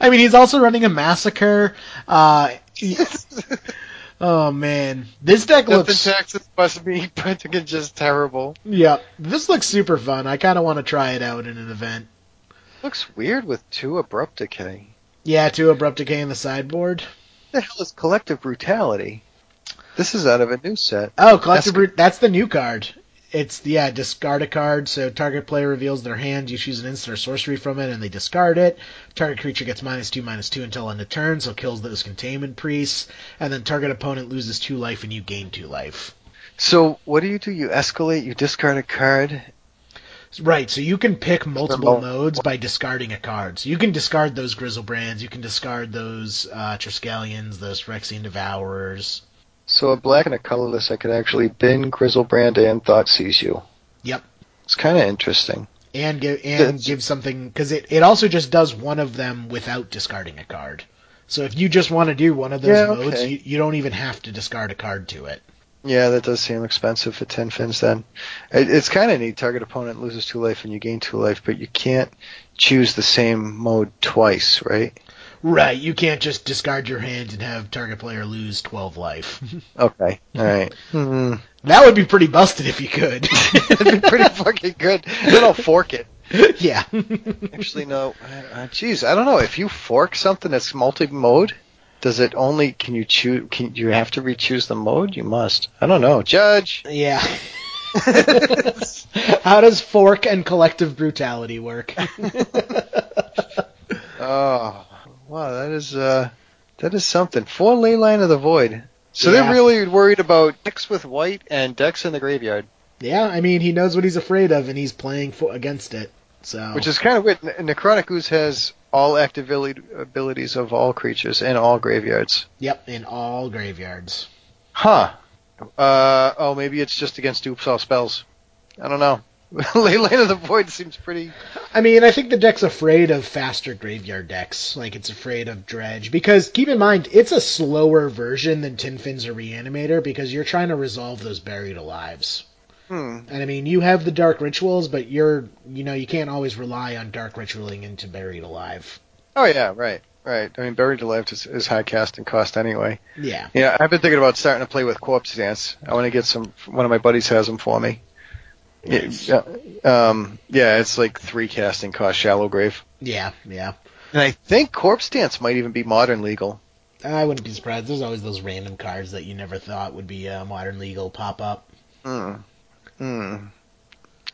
I mean, he's also running a Massacre. Uh, he- oh, man. This deck Death looks... in Texas must be (laughs) fucking just terrible. Yeah, this looks super fun. I kind of want to try it out in an event. Looks weird with two Abrupt Decay. Yeah, two Abrupt Decay in the sideboard. What the hell is Collective Brutality? This is out of a new set. Oh, Collective That's- Brute, that's the new card. It's, yeah, discard a card, so target player reveals their hand, you choose an instant or sorcery from it, and they discard it. Target creature gets minus two, minus two until end of turn, so kills those containment priests, and then target opponent loses two life and you gain two life. So, what do you do? You escalate, you discard a card. Right, so you can pick multiple modes by discarding a card. So you can discard those Griselbrands, you can discard those uh, Triskelions, those Phyrexian Devourers. So, a black and a colorless, I could actually bin Griselbrand and Thoughtseize You. Yep. It's kind of interesting. and give and give something because it, it also just does one of them without discarding a card. So if you just want to do one of those Yeah, modes, okay. you, you don't even have to discard a card to it. Yeah, that does seem expensive for Tin Fins then. It, it's kind of neat. Target opponent loses two life and you gain two life, but you can't choose the same mode twice, right? Right, you can't just discard your hand and have target player lose 12 life. (laughs) Okay, alright. Hmm. that would be pretty busted if you could. (laughs) That'd be pretty fucking good. Then I'll fork it. (laughs) yeah. Actually, no. Uh, Jeez, I don't know. If you fork something that's multi-mode, does it only, can you choose, can you have to re-choose the mode? You must. I don't know. Judge! yeah. (laughs) How does fork and collective brutality work? (laughs) Oh, wow, that is uh, that is something. Four Leyline of the Void. So Yeah. they're really worried about decks with white and decks in the graveyard, yeah, I mean, he knows what he's afraid of and he's playing for, against it. So which is kind of weird. Ne- Necrotic Ooze has all active abilities of all creatures in all graveyards. Yep, in all graveyards. Huh. Uh, oh, maybe it's just against dupes all spells. I don't know. (laughs) Leyline of the Void seems pretty. I mean, I think the deck's afraid of faster graveyard decks. Like, it's afraid of Dredge. Because, keep in mind, it's a slower version than Tin Fins or Reanimator because you're trying to resolve those buried alives. Hmm. And I mean, you have the Dark Rituals, but you're, you know, you can't always rely on Dark Ritualing into Buried Alive. Oh yeah, right, right. I mean, Buried Alive is, is high casting cost anyway. Yeah. Yeah, I've been thinking about starting to play with Corpse Dance. I want to get some. One of my buddies has them for me. Nice. Yeah, um, yeah, it's like three casting cost Shallow Grave, Yeah, yeah. and I think Corpse Dance might even be modern legal. I wouldn't be surprised. There's always those random cards that you never thought would be uh, modern legal pop up. Hmm. Hmm.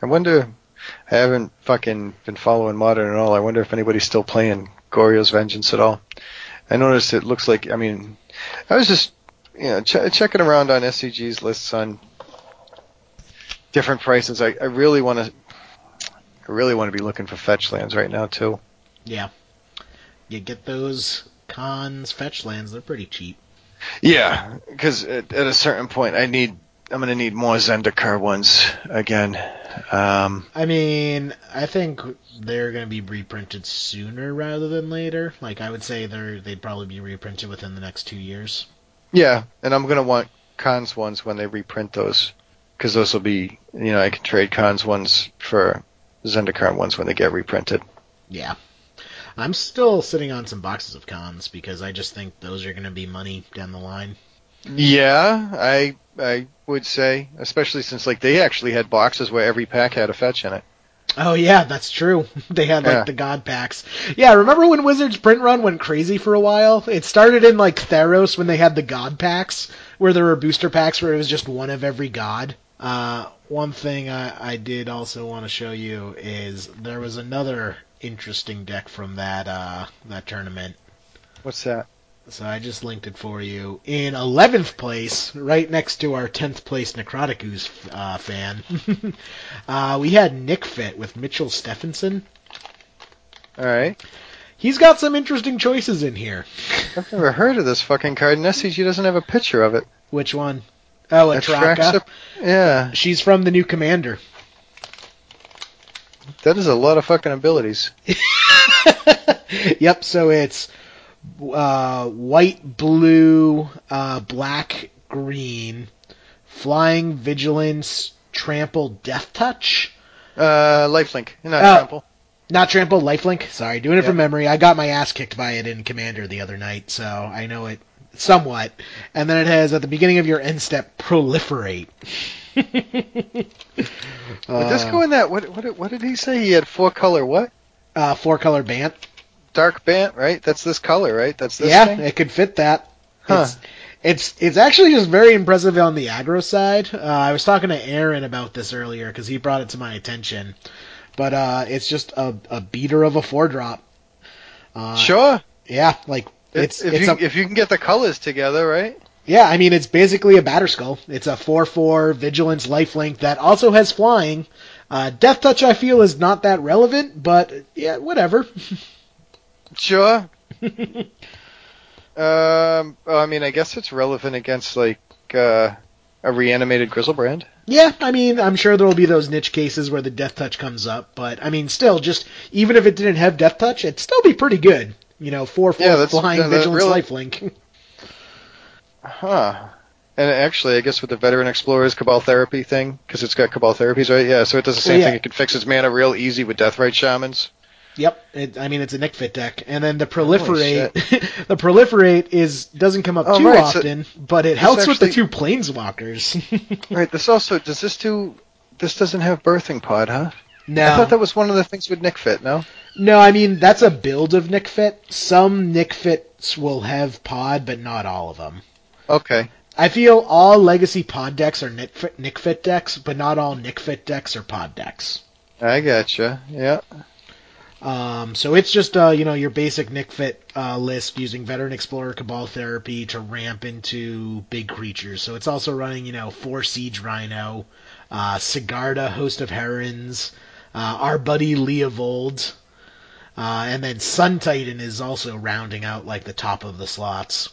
I wonder. I haven't fucking been following modern at all. I wonder if anybody's still playing Goryo's Vengeance at all. I noticed it looks like. I mean, I was just you know ch- checking around on SCG's lists on different prices. I, I really want to. I really want to be looking for fetch lands right now too. Yeah. You get those Khans fetch lands, they're pretty cheap. Yeah, because at, at a certain point, I need. I'm gonna need more Zendikar ones again. Um, I mean, I think they're going to be reprinted sooner rather than later. Like I would say they're they'd probably be reprinted within the next 2 years. Yeah, and I'm gonna want Khans ones when they reprint those, because those will be, you know, I can trade Khans ones for Zendikar ones when they get reprinted. Yeah. I'm still sitting on some boxes of Khans because I just think those are going to be money down the line. Yeah, I I would say, especially since like they actually had boxes where every pack had a fetch in it. Oh yeah, that's true. (laughs) They had like Yeah. the god packs. Yeah, remember when Wizards print run went crazy for a while? It started in like Theros when they had the god packs, where there were booster packs where it was just one of every god. Uh, one thing I, I did also want to show you is there was another interesting deck from that uh, that tournament. What's that? So I just linked it for you. In 11th place, right next to our 10th place Necrotic Ooze uh, fan, (laughs) uh, we had Nic Fit with Mitchell Stephenson. All right, He's got some interesting choices in here. I've never heard of this fucking card. And SCG doesn't have a picture of it. Which one? Oh, Atraxa. Yeah, She's from the new Commander. that is a lot of fucking abilities. (laughs) yep, so it's uh, white, blue, uh, black, green, flying, vigilance, trample, death touch. Uh, lifelink, not Oh. trample. Not trample, lifelink. Sorry, doing it from memory. I got my ass kicked by it in Commander the other night, so I know it somewhat. And then it has at the beginning of your end step, proliferate. (laughs) Would this go in that? What what did- what did he say? He had four color what? uh, four color Bant. Dark Bant, right? That's this color, right? That's this yeah, thing. it could fit that. Huh. It's, it's it's actually just very impressive on the aggro side. Uh, I was talking to Aaron about this earlier because he brought it to my attention. But uh, it's just a, a beater of a four drop. Uh, Sure. Yeah, like it's if it's you a, if you can get the colors together, right? yeah. I mean, it's basically a Batterskull. It's a four four vigilance lifelink that also has flying. Uh, Death touch I feel is not that relevant, but yeah, whatever. (laughs) Sure. (laughs) um, well, I mean, I guess it's relevant against like uh, a reanimated Grizzlebrand. Yeah, I mean, I'm sure there will be those niche cases where the death touch comes up, but I mean, still, just even if it didn't have death touch, it'd still be pretty good. You know, four four Yeah, that's- flying that- that vigilance really- lifelink. Huh. And actually, I guess with the Veteran Explorer's Cabal Therapy thing, because it's got Cabal Therapies, right? Yeah, so it does the same Well, yeah. thing. It can fix its mana real easy with Deathrite Shamans. Yep, it, I mean, it's a Nic Fit deck, and then the proliferate, (laughs) the proliferate is doesn't come up Oh, too right, so often, but it helps with the actually- two planeswalkers. (laughs) Right. This also does this do? This doesn't have Birthing Pod, huh? No. I thought that was one of the things with Nic Fit. No. no, I mean that's a build of Nic Fit. Some Nic Fits will have pod, but not all of them. Okay. I feel all legacy pod decks are Nic Fit, Nic Fit decks, but not all Nic Fit decks are pod decks. I gotcha. Yeah. Um, so it's just uh, you know your basic Nic Fit uh, list using Veteran Explorer Cabal Therapy to ramp into big creatures. So it's also running you know four Siege Rhino, uh, Sigarda Host of Herons, uh, our buddy Leovold, uh, and then Sun Titan is also rounding out like the top of the slots.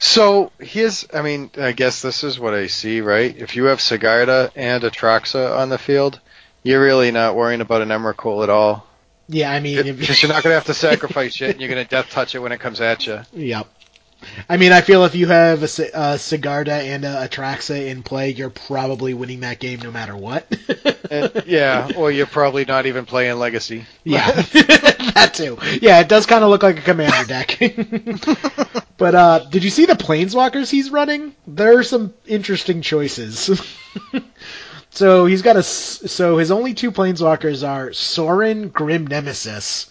So here's, I mean, I guess this is what I see, right? If you have Sigarda and Atraxa on the field, you're really not worrying about an Emrakul at all. Yeah, I mean, Because you're not going to have to (laughs) sacrifice shit, and you're going to death touch it when it comes at you. yep. I mean, I feel if you have a Sigarda and a Atraxa in play, you're probably winning that game no matter what. (laughs) And- yeah, or you're probably not even playing Legacy. Yeah, (laughs) that too. Yeah, it does kind of look like a commander deck. but uh, did you see the planeswalkers he's running? There are some interesting choices. So he's got a so his only two planeswalkers are Sorin Grim Nemesis,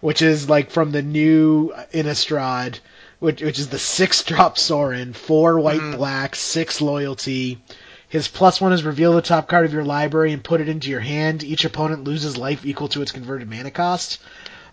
which is like from the new Innistrad, which which is the six drop Sorin, four white mm-hmm. black, six loyalty. His plus one is reveal the top card of your library and put it into your hand. Each opponent loses life equal to its converted mana cost.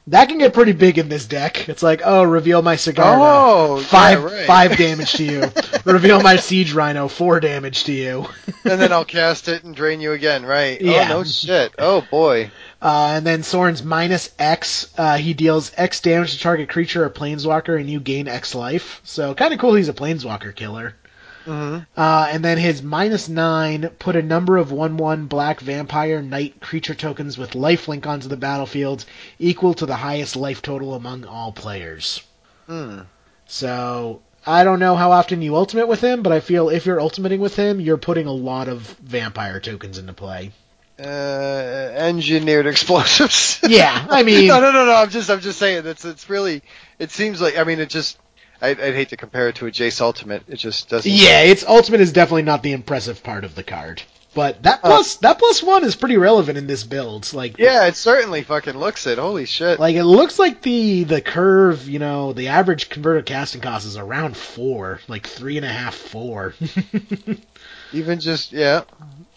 That can get pretty big in this deck. It's like, oh, reveal my cigar. Oh, yeah, five right. five (laughs) damage to you. reveal my siege rhino, four damage to you. and then I'll cast it and drain you again, right? Yeah. Oh no shit. Oh boy. Uh, and then Sorin's minus X. Uh, he deals X damage to target creature or planeswalker, and you gain X life. So kind of cool. He's a planeswalker killer. Hmm Uh, and then his minus nine put a number of one one black vampire knight creature tokens with lifelink onto the battlefield, equal to the highest life total among all players. Hmm. So I don't know how often you ultimate with him, but I feel if you're ultimating with him, you're putting a lot of vampire tokens into play. Uh, engineered explosives. Yeah, I (laughs) mean, no, no, no, no. I'm just, I'm just saying. It's, it's really. It seems like. I mean, it just. I, I'd hate to compare it to a Jace Ultimate. It just doesn't. yeah, its ultimate is definitely not the impressive part of the card. But that uh, plus that plus one is pretty relevant in this build. Like Yeah, it certainly fucking looks it. Holy shit. Like it looks like the the curve, you know, the average converted casting cost is around four, like three and a half, four. (laughs) Even just yeah,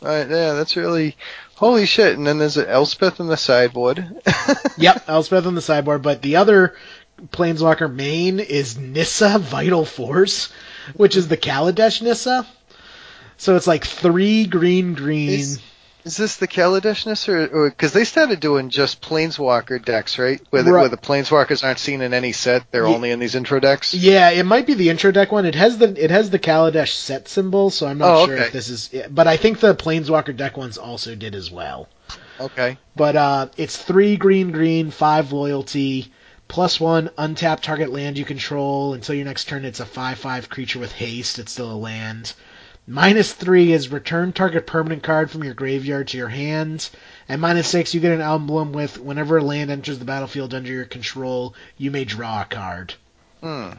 right, yeah. That's really holy shit. And then there's an Elspeth in the sideboard. (laughs) yep, Elspeth on the sideboard, but the other Planeswalker main is Nissa Vital Force, which is the Kaladesh Nissa. So it's like three green green. Is- Is this the Kaladeshness or because they started doing just Planeswalker decks, right? Where the, Right. where the Planeswalkers aren't seen in any set; they're Ye- only in these intro decks. Yeah, it might be the intro deck one. It has the it has the Kaladesh set symbol, so I'm not Oh, sure okay. if this is. But I think the Planeswalker deck ones also did as well. Okay. But uh, it's three green, green, five loyalty, plus one untap target land you control until your next turn. It's a five-five creature with haste. It's still a land. Minus three is return target permanent card from your graveyard to your hand. And minus six, you get an emblem with whenever a land enters the battlefield under your control, you may draw a card. Hmm.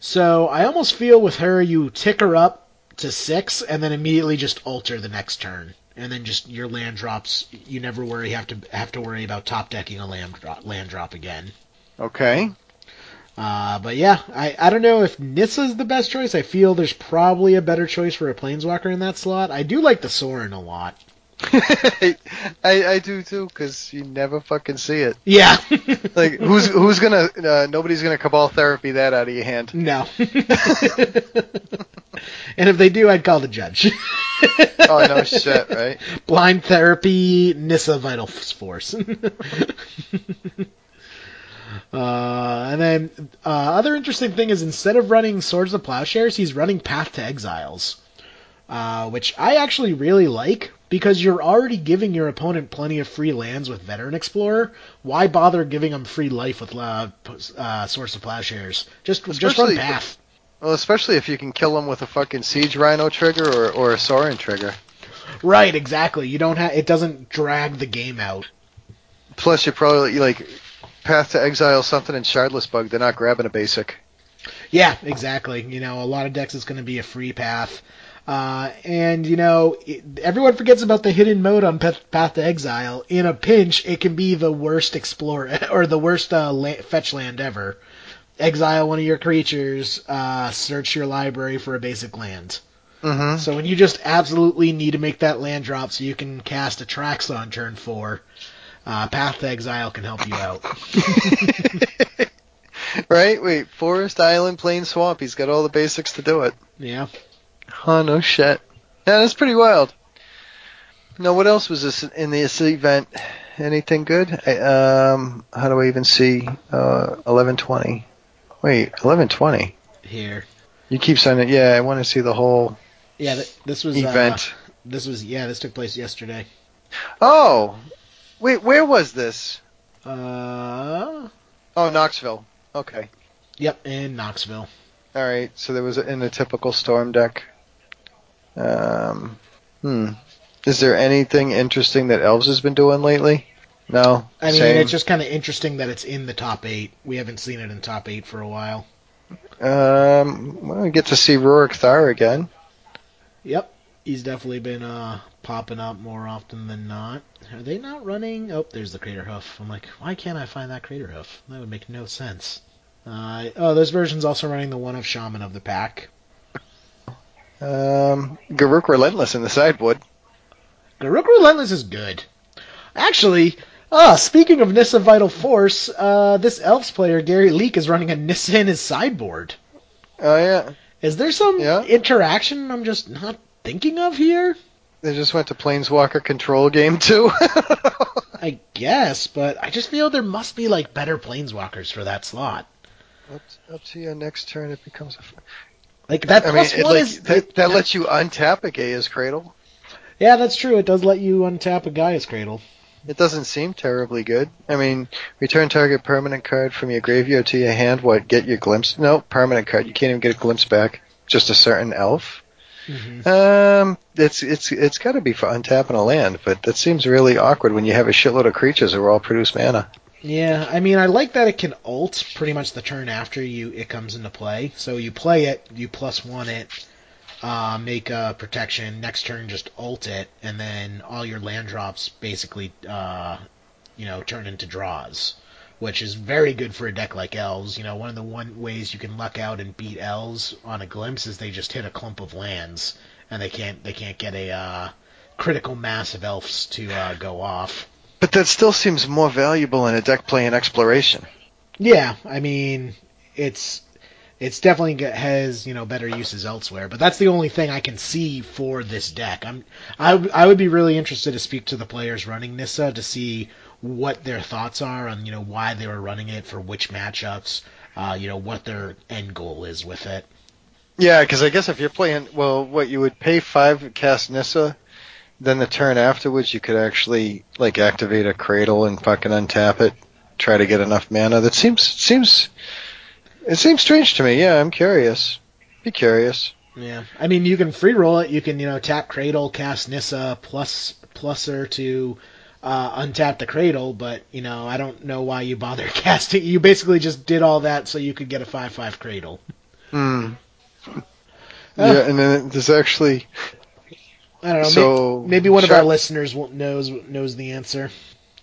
So I almost feel with her, you tick her up to six, and then immediately just alter the next turn, and then just your land drops. You never worry have to have to worry about top decking a land drop, land drop again. Okay. Uh, but yeah, I, I don't know if Nissa's the best choice. I feel there's probably a better choice for a Planeswalker in that slot. I do like the Sorin a lot. (laughs) I, I do too, because you never fucking see it. Yeah. (laughs) Like who's who's gonna? Uh, nobody's gonna cabal therapy that out of your hand. no. (laughs) and if they do, I'd call the judge. Oh no shit, right? Blind therapy, Nissa Vital Force. Uh, and then uh, other interesting thing is instead of running Swords of Plowshares, he's running Path to Exiles, uh, which I actually really like because you're already giving your opponent plenty of free lands with Veteran Explorer. Why bother giving them free life with uh, uh, Swords of Plowshares? Just just run Especially- Path. Well, especially if you can kill them with a fucking siege rhino trigger or or a Sorin trigger. Right, exactly. You don't have it doesn't drag the game out. Plus, you're probably like Path to Exile something in Shardless Bug. They're not grabbing a basic. Yeah, exactly. You know, a lot of decks is going to be a free path. Uh, and, you know, it, everyone forgets about the hidden mode on Path, Path to Exile. In a pinch, it can be the worst explore, (laughs) or the worst uh, la- fetch land ever. Exile one of your creatures, uh, search your library for a basic land. Mm-hmm. So when you just absolutely need to make that land drop so you can cast Atraxa on turn four, uh, Path to Exile can help you out. (laughs) (laughs) right? Wait, Forest, Island, Plain, Swamp. He's got all the basics to do it. yeah. Oh no shit. Yeah, that's pretty wild. Now, what else was this in this event? Anything good? I, um, how do I even see? Uh, eleven twenty. Wait, eleven twenty. Here. You keep saying it. Yeah, I want to see the whole Yeah, th- this was uh, event. This was yeah, this took place yesterday. Oh, wait, where was this? Uh, Oh, Knoxville. Okay. yep, in Knoxville. All right, so there was a, in a typical storm deck. Um, hmm. Is there anything interesting that Elves has been doing lately? No. I mean, Same. it's just kind of interesting that it's in the top eight. We haven't seen it in top eight for a while. Um, well, we get to see Ruric Thar again. Yep, he's definitely been uh, popping up more often than not. Are they not running? Oh, there's the Crater Hoof. I'm like, why can't I find that Crater Hoof? That would make no sense. Uh, oh, this version's also running the one of Shaman of the Pack. Um, Garruk Relentless in the sideboard. Garruk Relentless is good. Actually, ah, speaking of Nissa Vital Force, uh, this Elves player, Gary Leak, is running a Nissa in his sideboard. Oh yeah, Is there some Yeah. interaction I'm just not thinking of here? They just went to Planeswalker Control game too. (laughs) I guess, but I just feel there must be like better planeswalkers for that slot. up, up to your next turn, it becomes a. Like that I mean, plus it, one like, is that, that lets you untap a Gaea's Cradle. yeah, that's true. It does let you untap a Gaea's Cradle. It doesn't seem terribly good. I mean, return target permanent card from your graveyard to your hand. What? Get your glimpse? No, permanent card. You can't even get a glimpse back. Just a certain elf. Um, it's it's it's got to be for untapping a land, but that seems really awkward when you have a shitload of creatures who all produce mana. Yeah, I mean, I like that it can ult pretty much the turn after you it comes into play. So you play it, you plus one it, uh, make a protection. Next turn, just ult it, and then all your land drops basically, uh, you know, turn into draws, which is very good for a deck like Elves. You know, one of the one ways you can luck out and beat Elves on a glimpse is they just hit a clump of lands, and they can't they can't get a uh, critical mass of elves to uh, go off. But that still seems more valuable in a deck playing exploration. Yeah, I mean, it's it's definitely has you know better uses elsewhere, but that's the only thing I can see for this deck. I'm I, I would be really interested to speak to the players running Nissa to see what their thoughts are on you know why they were running it for which matchups, uh, you know what their end goal is with it. Yeah, because I guess if you're playing, well, what you would pay five cast Nissa, then the turn afterwards you could actually like activate a cradle and fucking untap it, try to get enough mana. That seems seems it seems strange to me. Yeah, I'm curious. Be curious. Yeah, I mean you can free roll it. You can you know tap Cradle, cast Nissa plus pluser to uh, untap the Cradle, but you know I don't know why you bother (laughs) casting. You basically just did all that so you could get a five five Cradle. Hmm. Yeah, and then there's actually I don't know. So, maybe, maybe one of our listeners knows knows the answer.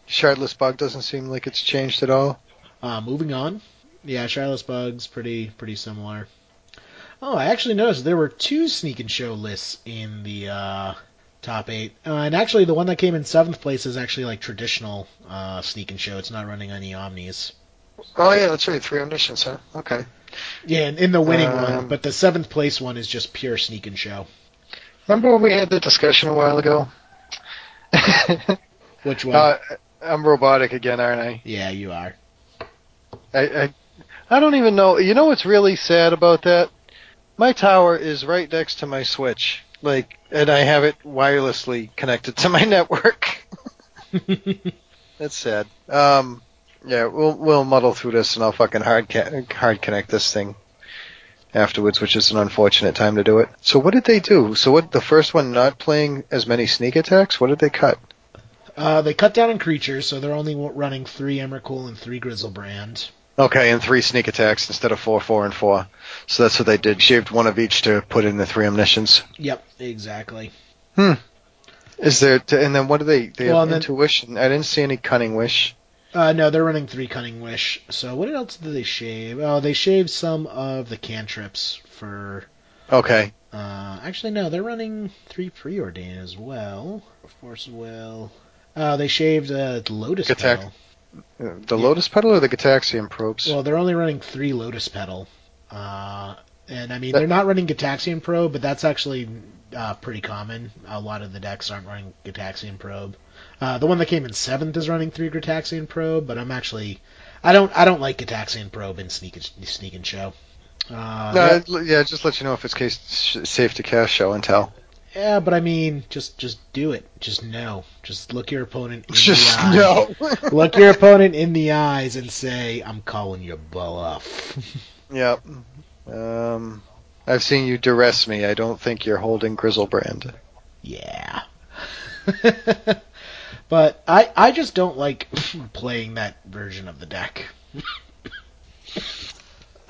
Shardless Bug doesn't seem like it's changed at all. Uh, moving on. Yeah, Shardless Bugs pretty pretty similar. Oh, I actually noticed there were two sneak and show lists in the uh, top eight, uh, and actually the one that came in seventh place is actually like traditional uh, sneak and show. It's not running any omnis. Oh yeah, that's right. Three omniscience, huh? Okay. Yeah, in, in the winning Um, one, but the seventh place one is just pure sneak and show. Remember when we had the discussion a while ago? (laughs) Which one? Uh, I'm robotic again, aren't I? yeah, you are. I, I I don't even know. You know what's really sad about that? My tower is right next to my switch, like, and I have it wirelessly connected to my (laughs) network. That's sad. Um, yeah, we'll we'll muddle through this, and I'll fucking hard ca- hard connect this thing afterwards, which is an unfortunate time to do it. So what did they do? So what? The first one not playing as many sneak attacks. What did they cut? Uh, they cut down on creatures, so they're only running three Emrakul and three Griselbrand. Okay, and three sneak attacks instead of four, four, and four. So that's what they did. Shaved one of each to put in the three omniscience. Yep, exactly. Hmm. Is there? T- and then what do they? They Well, have and then- intuition. I didn't see any cunning wish. Uh, no, they're running three Cunning Wish. So what else did they shave? Oh, they shaved some of the cantrips for. Okay. Uh, actually, no, they're running three Preordain as well. Force Will. Uh, they shaved uh, Lotus Attack. Petal. The Lotus Petal or the Gitaxian probes? Well, they're only running three Lotus Petal. Uh, and I mean, That- they're not running Gitaxian Probe, but that's actually uh, pretty common. A lot of the decks aren't running Gitaxian Probe. Uh, the one that came in seventh is running three Gitaxian Probe, but I'm actually, I don't, I don't like Gitaxian Probe in Sneak and, Sneak and Show. Uh, no, yeah, just let you know if it's case safe to cast show and tell. Yeah, but I mean, just, just do it. Just know. Just look your opponent in Just the eye. no. Look your opponent in the eyes and say, "I'm calling your bluff." yeah. Um, I've seen you duress me. I don't think you're holding Griselbrand. Yeah. (laughs) but I I just don't like (laughs) playing that version of the deck. (coughs)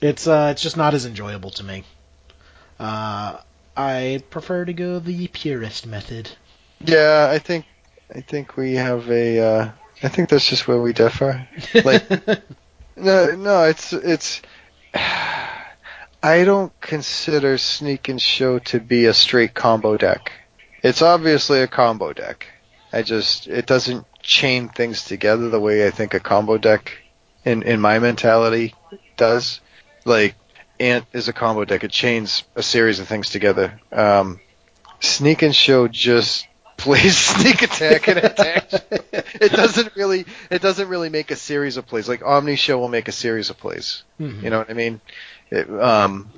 it's uh it's just not as enjoyable to me. Uh I prefer to go the purist method. Yeah, I think I think we have a. Uh, I think that's just where we differ. Like, (laughs) no, no, it's it's. (sighs) I don't consider Sneak and Show to be a straight combo deck. It's obviously a combo deck. I just it doesn't chain things together the way I think a combo deck in in my mentality does. Like Ant is a combo deck. It chains a series of things together. Um, Sneak and Show just (laughs) plays sneak attack and attack. (laughs) it doesn't really it doesn't really make a series of plays. Like Omni Show will make a series of plays. Mhm. You know what I mean? It, um,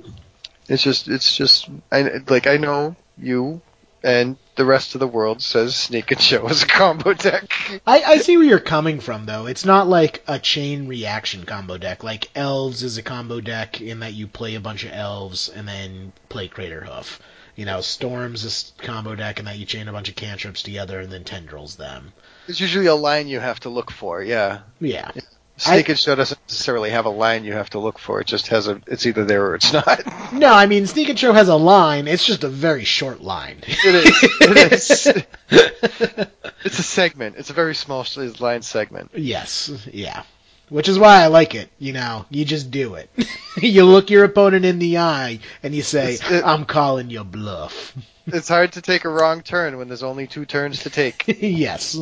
it's just it's just I like I know you and the rest of the world says Sneak and Show is a combo deck. I, I see where you're coming from, though. It's not like a chain reaction combo deck. Like Elves is a combo deck in that you play a bunch of Elves and then play Crater Hoof. You know, Storm's is a combo deck in that you chain a bunch of cantrips together and then tendrils them. It's usually a line you have to look for. Yeah. Yeah. Sneak and Show doesn't necessarily have a line you have to look for. It just has a. It's either there or it's not. (laughs) No, I mean, Sneak and Show has a line. It's just a very short line. It is. It (laughs) is. (laughs) it's a segment. It's a very small line segment. Yes, yeah. Which is why I like it. You know, you just do it. you look your opponent in the eye and you say, it- "I'm calling your bluff." It's hard to take a wrong turn when there's only two turns to take. yes.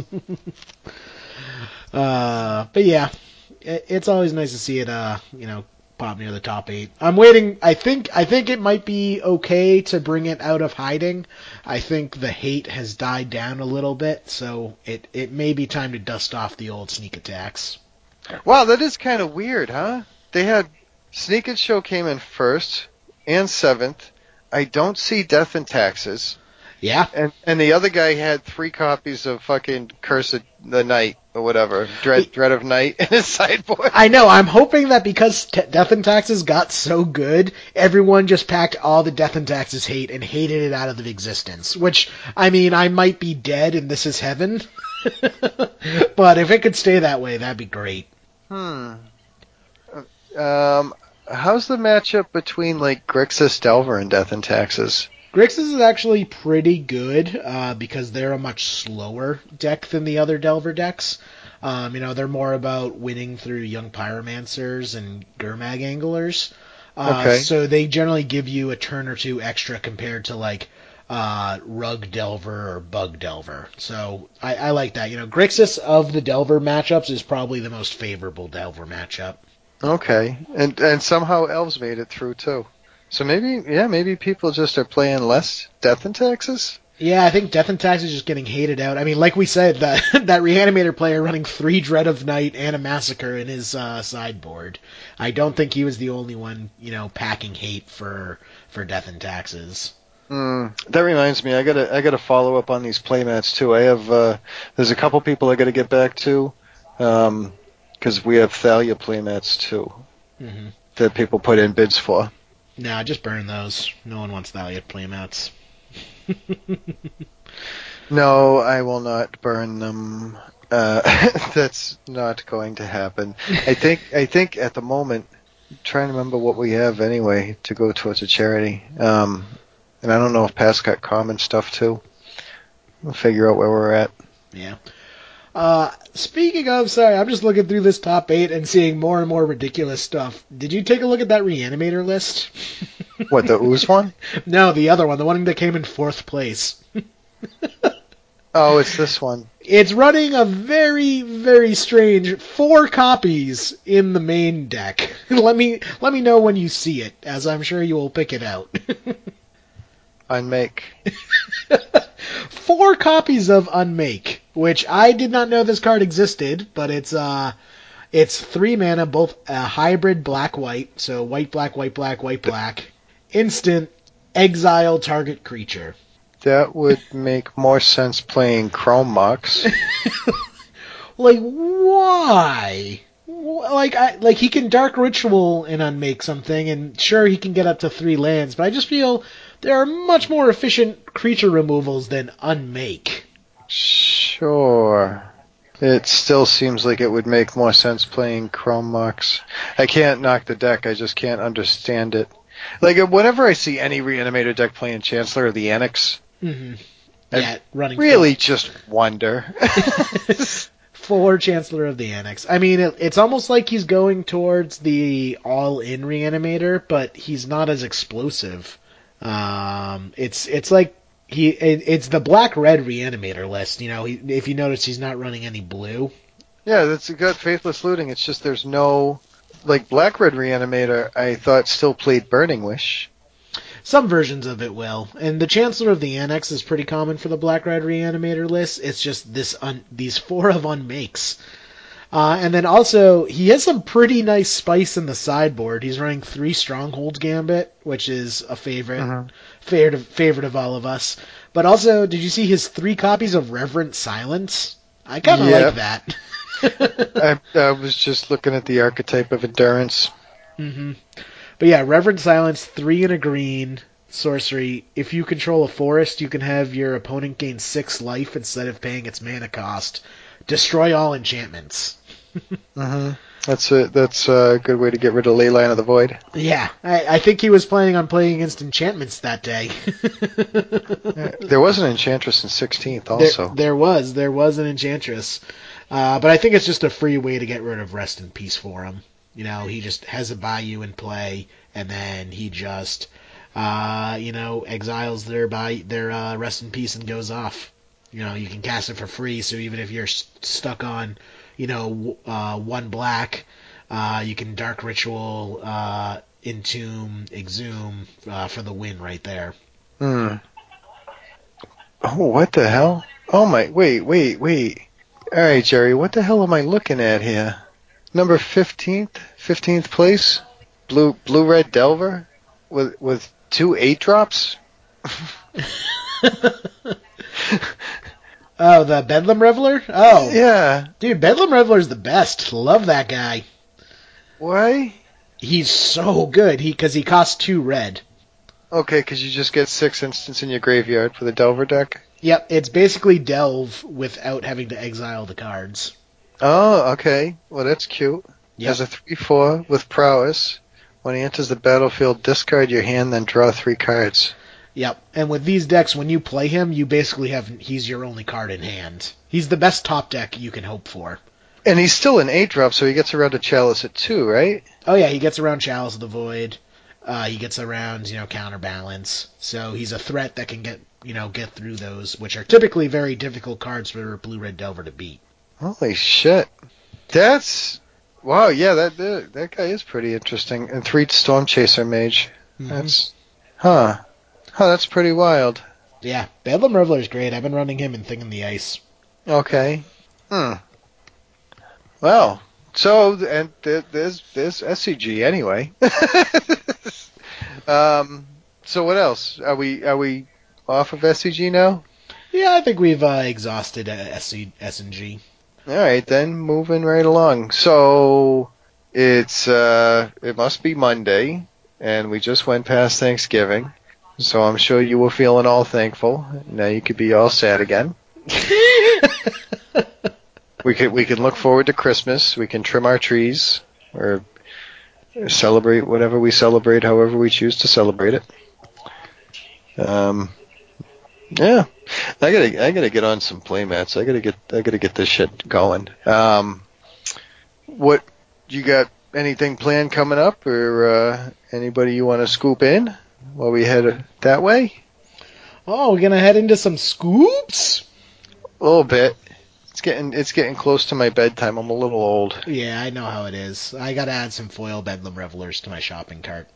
uh, but yeah, it's always nice to see it. Uh, you know, pop near the top eight. I'm waiting. I think. I think it might be okay to bring it out of hiding. I think the hate has died down a little bit, so it it may be time to dust off the old sneak attacks. Wow, that is kind of weird, huh? They had Sneak and Show came in first and seventh. I don't see Death and Taxes, Yeah. and and the other guy had three copies of fucking Curse of the Night or whatever, Dread Dread of Night (laughs) in his sideboard. I know. I'm hoping that because t- Death and Taxes got so good, everyone just packed all the Death and Taxes hate and hated it out of existence. Which, I mean, I might be dead and this is heaven. (laughs) but if it could stay that way, that'd be great. Hmm. Um, how's the matchup between like Grixis Delver and Death and Taxes? Grixis is actually pretty good uh, because they're a much slower deck than the other Delver decks. Um, you know, they're more about winning through young pyromancers and Gurmag anglers. Uh, Okay. So they generally give you a turn or two extra compared to like uh, Rug Delver or Bug Delver. So I, I like that. You know, Grixis of the Delver matchups is probably the most favorable Delver matchup. Okay, and and somehow elves made it through too. So maybe, yeah, maybe people just are playing less Death and Taxes. Yeah, I think Death and Tax is just getting hated out. I mean, like we said, that (laughs) that Reanimator player running three Dread of Night and a Massacre in his uh, sideboard. I don't think he was the only one, you know, packing hate for for Death and Taxes. Mm, that reminds me, I gotta I gotta follow up on these playmats too. I have uh, there's a couple people I gotta get back to, um, because we have Thalia playmats too Mm-hmm. that people put in bids for. Nah, just burn those. No one wants Thalia playmats. (laughs) No, I will not burn them. Uh, (laughs) that's not going to happen. I think I think at the moment, I'm trying to remember what we have anyway to go towards a charity. Um, and I don't know if Pat's got common stuff too. We'll figure out where we're at. Yeah. Uh, speaking of, sorry, I'm just looking through this top eight and seeing more and more ridiculous stuff. Did you take a look at that Reanimator list? (laughs) What the ooze one? (laughs) no, the other one, the one that came in fourth place. Oh, it's this one. It's running a very, very strange four copies in the main deck. (laughs) let me let me know when you see it, as I'm sure you will pick it out. Unmake. four copies of Unmake, which I did not know this card existed, but it's uh it's three mana, both a hybrid black white, so white black white black white black, instant exile target creature. That would make more sense playing Chrome Mox. (laughs) Like why? like I like he can dark ritual and unmake something, and sure he can get up to three lands, but I just feel there are much more efficient creature removals than unmake. Sure. It still seems like it would make more sense playing Chrome Mox. I can't knock the deck, I just can't understand it. Like, whenever I see any reanimator deck playing Chancellor or the Annex, Mm-hmm. I Yeah, running really just wonder. (laughs) (laughs) for Chancellor of the Annex. I mean, it, it's almost like he's going towards the all-in reanimator, but he's not as explosive. Um, it's it's like he it, it's the black red reanimator list. You know, he, if you notice, he's not running any blue. yeah, that's a good Faithless Looting. It's just there's no. Like, Black Red Reanimator, I thought still played Burning Wish. Some versions of it will, and the Chancellor of the Annex is pretty common for the black red reanimator list. It's just this un, these four of unmakes. Uh, and then also, he has some pretty nice spice in the sideboard. He's running three Stronghold Gambit, which is a favorite, Mhm. Favorite, of, favorite of all of us. But also, did you see his three copies of Reverent Silence? I kind of like that. (laughs) I, I was just looking at the archetype of endurance. hmm But yeah, Reverent Silence, three and a green sorcery. If you control a forest, you can have your opponent gain six life instead of paying its mana cost. Destroy all enchantments. hmm (laughs) That's a that's a good way to get rid of Leyline of the Void. Yeah, I, I think he was planning on playing against enchantments that day. (laughs) There was an Enchantress in 16th also. there was, there was an enchantress, uh, but I think it's just a free way to get rid of rest in peace for him. You know, he just has a bayou in play, and then he just, uh, you know, exiles their by their uh, rest in peace and goes off. You know, you can cast it for free, so even if you're s- stuck on, you know, uh, one black, uh, you can dark ritual, uh, entomb, exhume uh, for the win right there. Hmm. Oh, what the hell? Oh my, wait, wait, wait. Alright, Jerry, what the hell am I looking at here? Number 15th? 15th place? Blue, blue red Delver? With, with two eight drops? (laughs) (laughs) Oh, the Bedlam Reveler? Oh, Yeah. Dude, Bedlam Reveler's the best. Love that guy. Why? He's so good. He because he costs two red. Okay, because you just get six instants in your graveyard for the Delver deck. Yep, it's basically delve without having to exile the cards. Oh, okay. Well, that's cute. Yep. As a 3-4 with prowess, when he enters the battlefield, discard your hand, then draw three cards. Yep. And with these decks, when you play him, you basically have he's your only card in hand. He's the best top deck you can hope for. And he's still an 8-drop, so he gets around to Chalice at 2, right? Oh yeah, he gets around Chalice of the Void. Uh, he gets around, you know, counterbalance. So he's a threat that can get, you know, get through those, which are typically very difficult cards for a blue red delver to beat. Holy shit. That's... Wow, yeah, that that, that guy is pretty interesting. And 3 Storm Chaser Mage. That's... Huh. Huh, that's pretty wild. Yeah, Bedlam Reveler's great. I've been running him in Thing in the Ice. Okay. Hmm. Well, so and th- there's there's SCG anyway. (laughs) um. So what else? Are we are we off of SCG now? Yeah, I think we've uh, exhausted uh, SC, S&G. All right, then moving right along. So it's uh it must be Monday, and we just went past Thanksgiving. So I'm sure you were feeling all thankful. Now you could be all sad again. (laughs) we could we can look forward to Christmas. We can trim our trees or celebrate whatever we celebrate, however we choose to celebrate it. Um, yeah, I gotta I gotta get on some playmats. I gotta get I gotta get this shit going. Um, what you got? Anything planned coming up, or uh, anybody you want to scoop in while we head that way? Oh, we're gonna head into some scoops? A little bit. It's getting it's getting close to my bedtime. I'm a little old. Yeah, I know how it is. I gotta add some foil Bedlam Revelers to my shopping cart.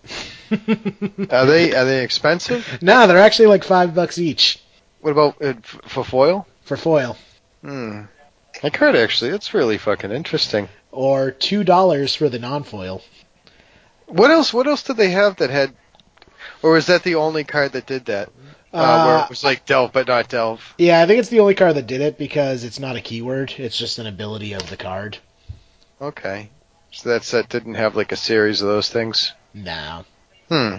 (laughs) Are they are they expensive? no, they're actually like five bucks each What about uh, f- for foil? for foil, Hmm. I card actually, it's really fucking interesting. or two dollars for the non-foil. What else? What else did they have that had? Or was that the only card that did that? Uh, where Uh, it was like delve but not delve. Yeah, I think it's the only card that did it because it's not a keyword. It's just an ability of the card. Okay. So that set didn't have like a series of those things. No. Hmm.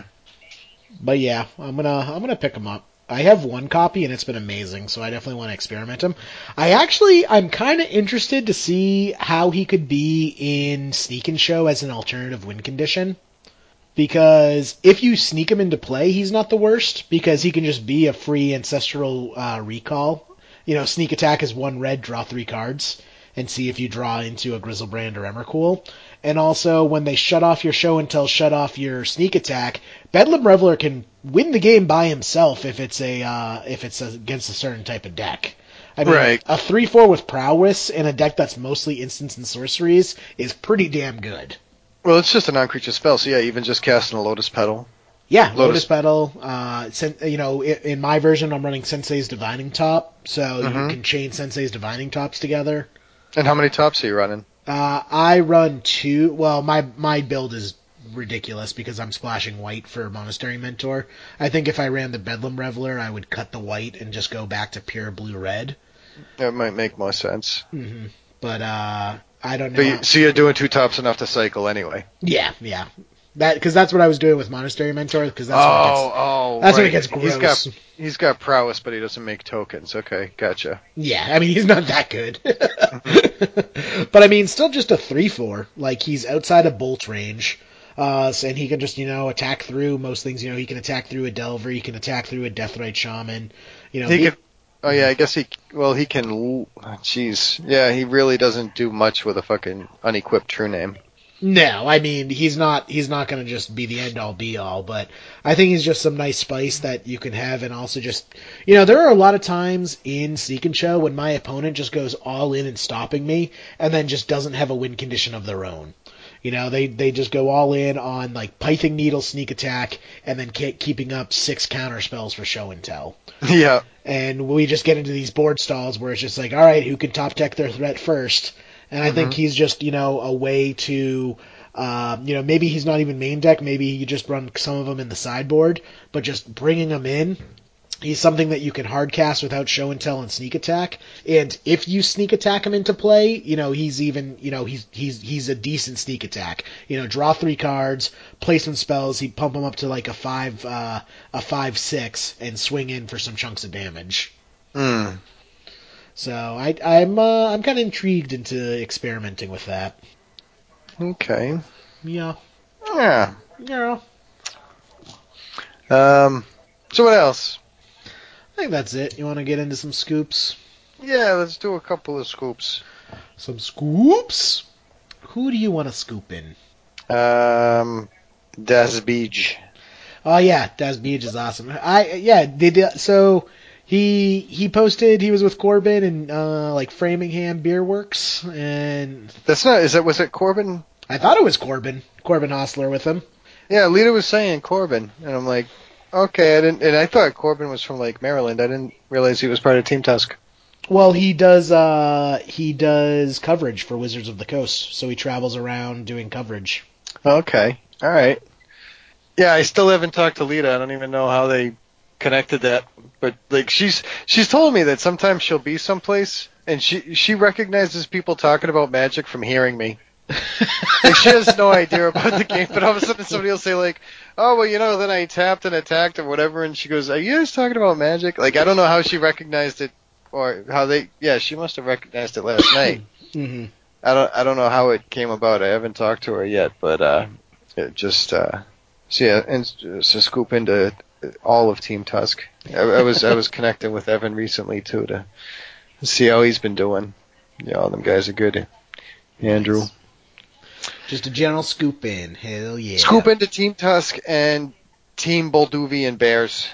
But yeah, I'm gonna I'm gonna pick them up. I have one copy and it's been amazing, so I definitely want to experiment him. I actually I'm kind of interested to see how he could be in Sneak and Show as an alternative win condition. Because if you sneak him into play, he's not the worst because he can just be a free ancestral uh, recall. You know, sneak attack is one red, draw three cards, and see if you draw into a Griselbrand or Emrakul. And also, when they shut off your show and tell, shut off your sneak attack, Bedlam Reveler can win the game by himself if it's a uh, if it's against a certain type of deck. I mean, Right. a three four with prowess in a deck that's mostly instants and sorceries is pretty damn good. Well, it's just a non-creature spell, so yeah, even just casting a Lotus Petal. Yeah, Lotus- Lotus, Petal. Uh, sen- you know, i- in my version, I'm running Sensei's Divining Top, so Mhm. you can chain Sensei's Divining Tops together. And how many tops are you running? Uh, I run two. Well, my my build is ridiculous because I'm splashing white for Monastery Mentor. I think if I ran the Bedlam Reveler, I would cut the white and just go back to pure blue red. That might make more sense. hmm But uh, I don't know. But you, so you're doing two tops enough to cycle anyway. yeah, yeah. That because that's what I was doing with Monastery Mentor because that's what it gets, oh, that's when it right. gets He's gross. got he's got prowess, but he doesn't make tokens. Okay, gotcha. Yeah, I mean he's not that good. (laughs) but I mean still just a three four. Like he's outside of bolt range. Uh and he can just, you know, attack through most things, you know, he can attack through a Delver, he can attack through a Deathrite Shaman. You know, He he- could. Oh yeah, I guess he. Well, he can. Jeez, yeah, he really doesn't do much with a fucking unequipped true name. No, I mean he's not he's not going to just be the end all be all, but I think he's just some nice spice that you can have, and also just you know there are a lot of times in Sneak and Show when my opponent just goes all in and stopping me, and then just doesn't have a win condition of their own. You know they they just go all in on like Pithing Needle sneak attack, and then ke- keeping up six counter spells for show and tell. (laughs) yeah, And we just get into these board stalls where it's just like, all right, who can top deck their threat first? And I think he's just, you know, a way to, um, you know, maybe he's not even main deck. Maybe you just run some of them in the sideboard, but just bringing them in. He's something that you can hard cast without show and tell and sneak attack. And if you sneak attack him into play, you know, he's even, you know, he's, he's, he's a decent sneak attack. You know, draw three cards, play some spells, he'd pump him up to like a five, uh, a five, six, and swing in for some chunks of damage. Hmm. So I, I'm uh, I'm kind of intrigued into experimenting with that. Okay. Yeah, Yeah. yeah. Um. So what else? I think that's it. You want to get into some scoops? Yeah, let's do a couple of scoops. Some scoops. Who do you want to scoop in? Um. Das Beach. Oh yeah, Das Beach is awesome. I yeah, they did. So he he posted he was with Corbin and uh, like Framingham Beer Works, and That's not. Is that was it Corbin? I thought it was Corbin. Corbin Hosler with him. Yeah, Lita was saying Corbin, and I'm like, okay, I didn't, and I thought Corbin was from like Maryland. I didn't realize he was part of Team Tusk. Well, he does uh he does coverage for Wizards of the Coast, so he travels around doing coverage. Okay, all right. Yeah, I still haven't talked to Lita. I don't even know how they connected that, but like she's she's told me that sometimes she'll be someplace and she she recognizes people talking about magic from hearing me. (laughs) like she has no idea about the game, but all of a sudden somebody will say like, "Oh well, you know, then I tapped and attacked or whatever," and she goes, "Are you guys talking about magic?" Like I don't know how she recognized it or how they. Yeah, she must have recognized it last night. (coughs) hmm I don't I don't know how it came about. I haven't talked to her yet, but uh, it just uh, so yeah, and so scoop into all of Team Tusk. I, I was I was (laughs) connecting with Evan recently too to see how he's been doing. Yeah, all them guys are good. Andrew, Just a general scoop in. Hell yeah. scoop into Team Tusk and Team Balduvian Bears.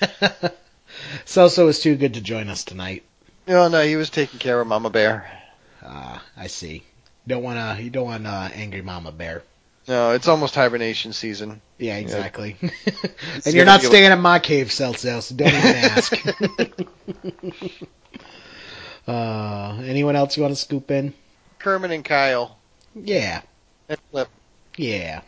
(laughs) Celso is too good to join us tonight. No, no, he was taking care of Mama Bear. Ah, I see. Don't want to. You don't want uh, angry mama bear. No, it's almost hibernation season. Yeah, exactly. (laughs) and you're not staying in my cave, Celso, so don't even ask. (laughs) uh, anyone else you want to scoop in? Kermit and Kyle Yeah, yeah,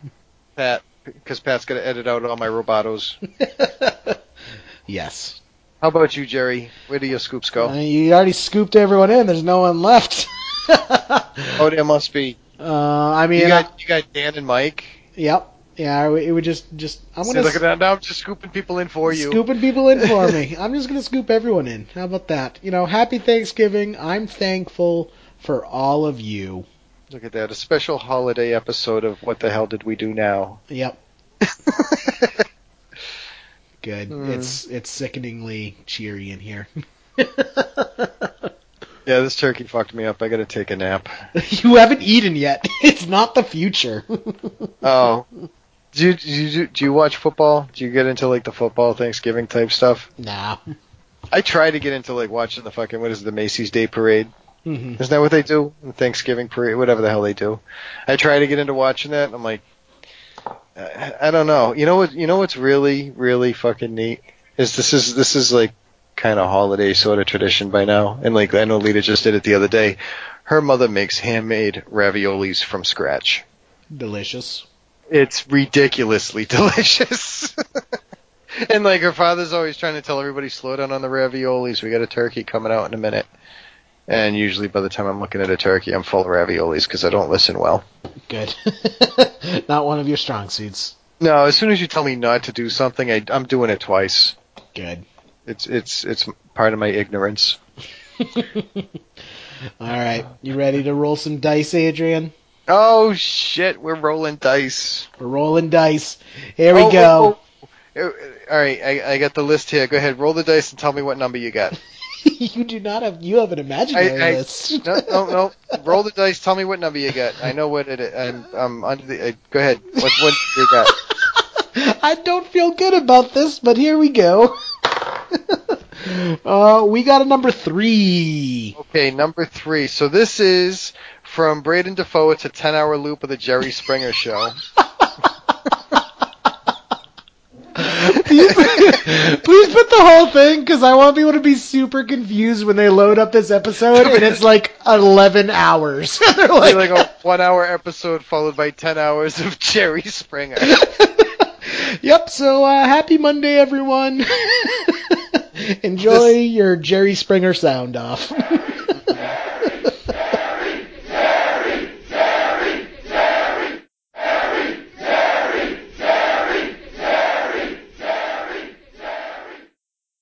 Pat, because Pat's gonna edit out all my robotos. (laughs) yes. How about you, Jerry? Where do your scoops go? Uh, you already scooped everyone in. There's no one left. (laughs) Oh, there must be. Uh, Uh, I mean, You got you got Dan and Mike. yep, yeah. It would just just I'm See, gonna look at that. Now I'm just scooping people in for you. scooping people in for me. (laughs) I'm just gonna scoop everyone in. How about that? You know, happy Thanksgiving. I'm thankful for all of you. Look at that. A special holiday episode of What the Hell Did We Do Now? Yep. (laughs) Good. Hmm. It's it's sickeningly cheery in here. (laughs) Yeah, this turkey fucked me up. I gotta take a nap. (laughs) you haven't eaten yet. It's not the future. Oh. Do you, do you do you watch football? Do you get into like the football Thanksgiving type stuff? nah. I try to get into like watching the fucking what is it, the Macy's Day Parade? Hmm Isn't that what they do? The Thanksgiving parade, whatever the hell they do. I try to get into watching that. And I'm like, I, I don't know. You know what? You know what's really, really fucking neat is this is this is like kind of holiday sort of tradition by now. And like I know Lita just did it the other day. Her mother makes handmade raviolis from scratch. Delicious. It's ridiculously (laughs) delicious. and like her father's always trying to tell everybody slow down on the raviolis. We got a turkey coming out in a minute. And usually by the time I'm looking at a turkey, I'm full of raviolis because I don't listen well. Good. (laughs) not one of your strong suits. No, as soon as you tell me not to do something, I, I'm doing it twice. Good. It's it's it's part of my ignorance. (laughs) All right. You ready to roll some dice, Adrian? Oh shit, we're rolling dice. We're rolling dice. Here we Oh, go. oh, oh. All right, I, I got the list here. Go ahead, roll the dice and tell me what number you got. (laughs) (laughs) you do not have. You have an imaginary I- I- list. No, no, no. (laughs) Roll the dice. Tell me what number you got. I know what it is. I'm, I'm under the. Uh, go ahead. What, what you got? (laughs) I don't feel good about this, but here we go. uh, we got a number three. Okay, number three. So this is from Braden Defoe. It's a 10-hour loop of the Jerry Springer Show. Please put the whole thing, because I want people to be super confused when they load up this episode and it's like 11 hours. (laughs) They're like, like a one-hour episode followed by 10 hours of Jerry Springer. (laughs) yep, so uh, happy Monday, everyone. (laughs) Enjoy your Jerry Springer sound off.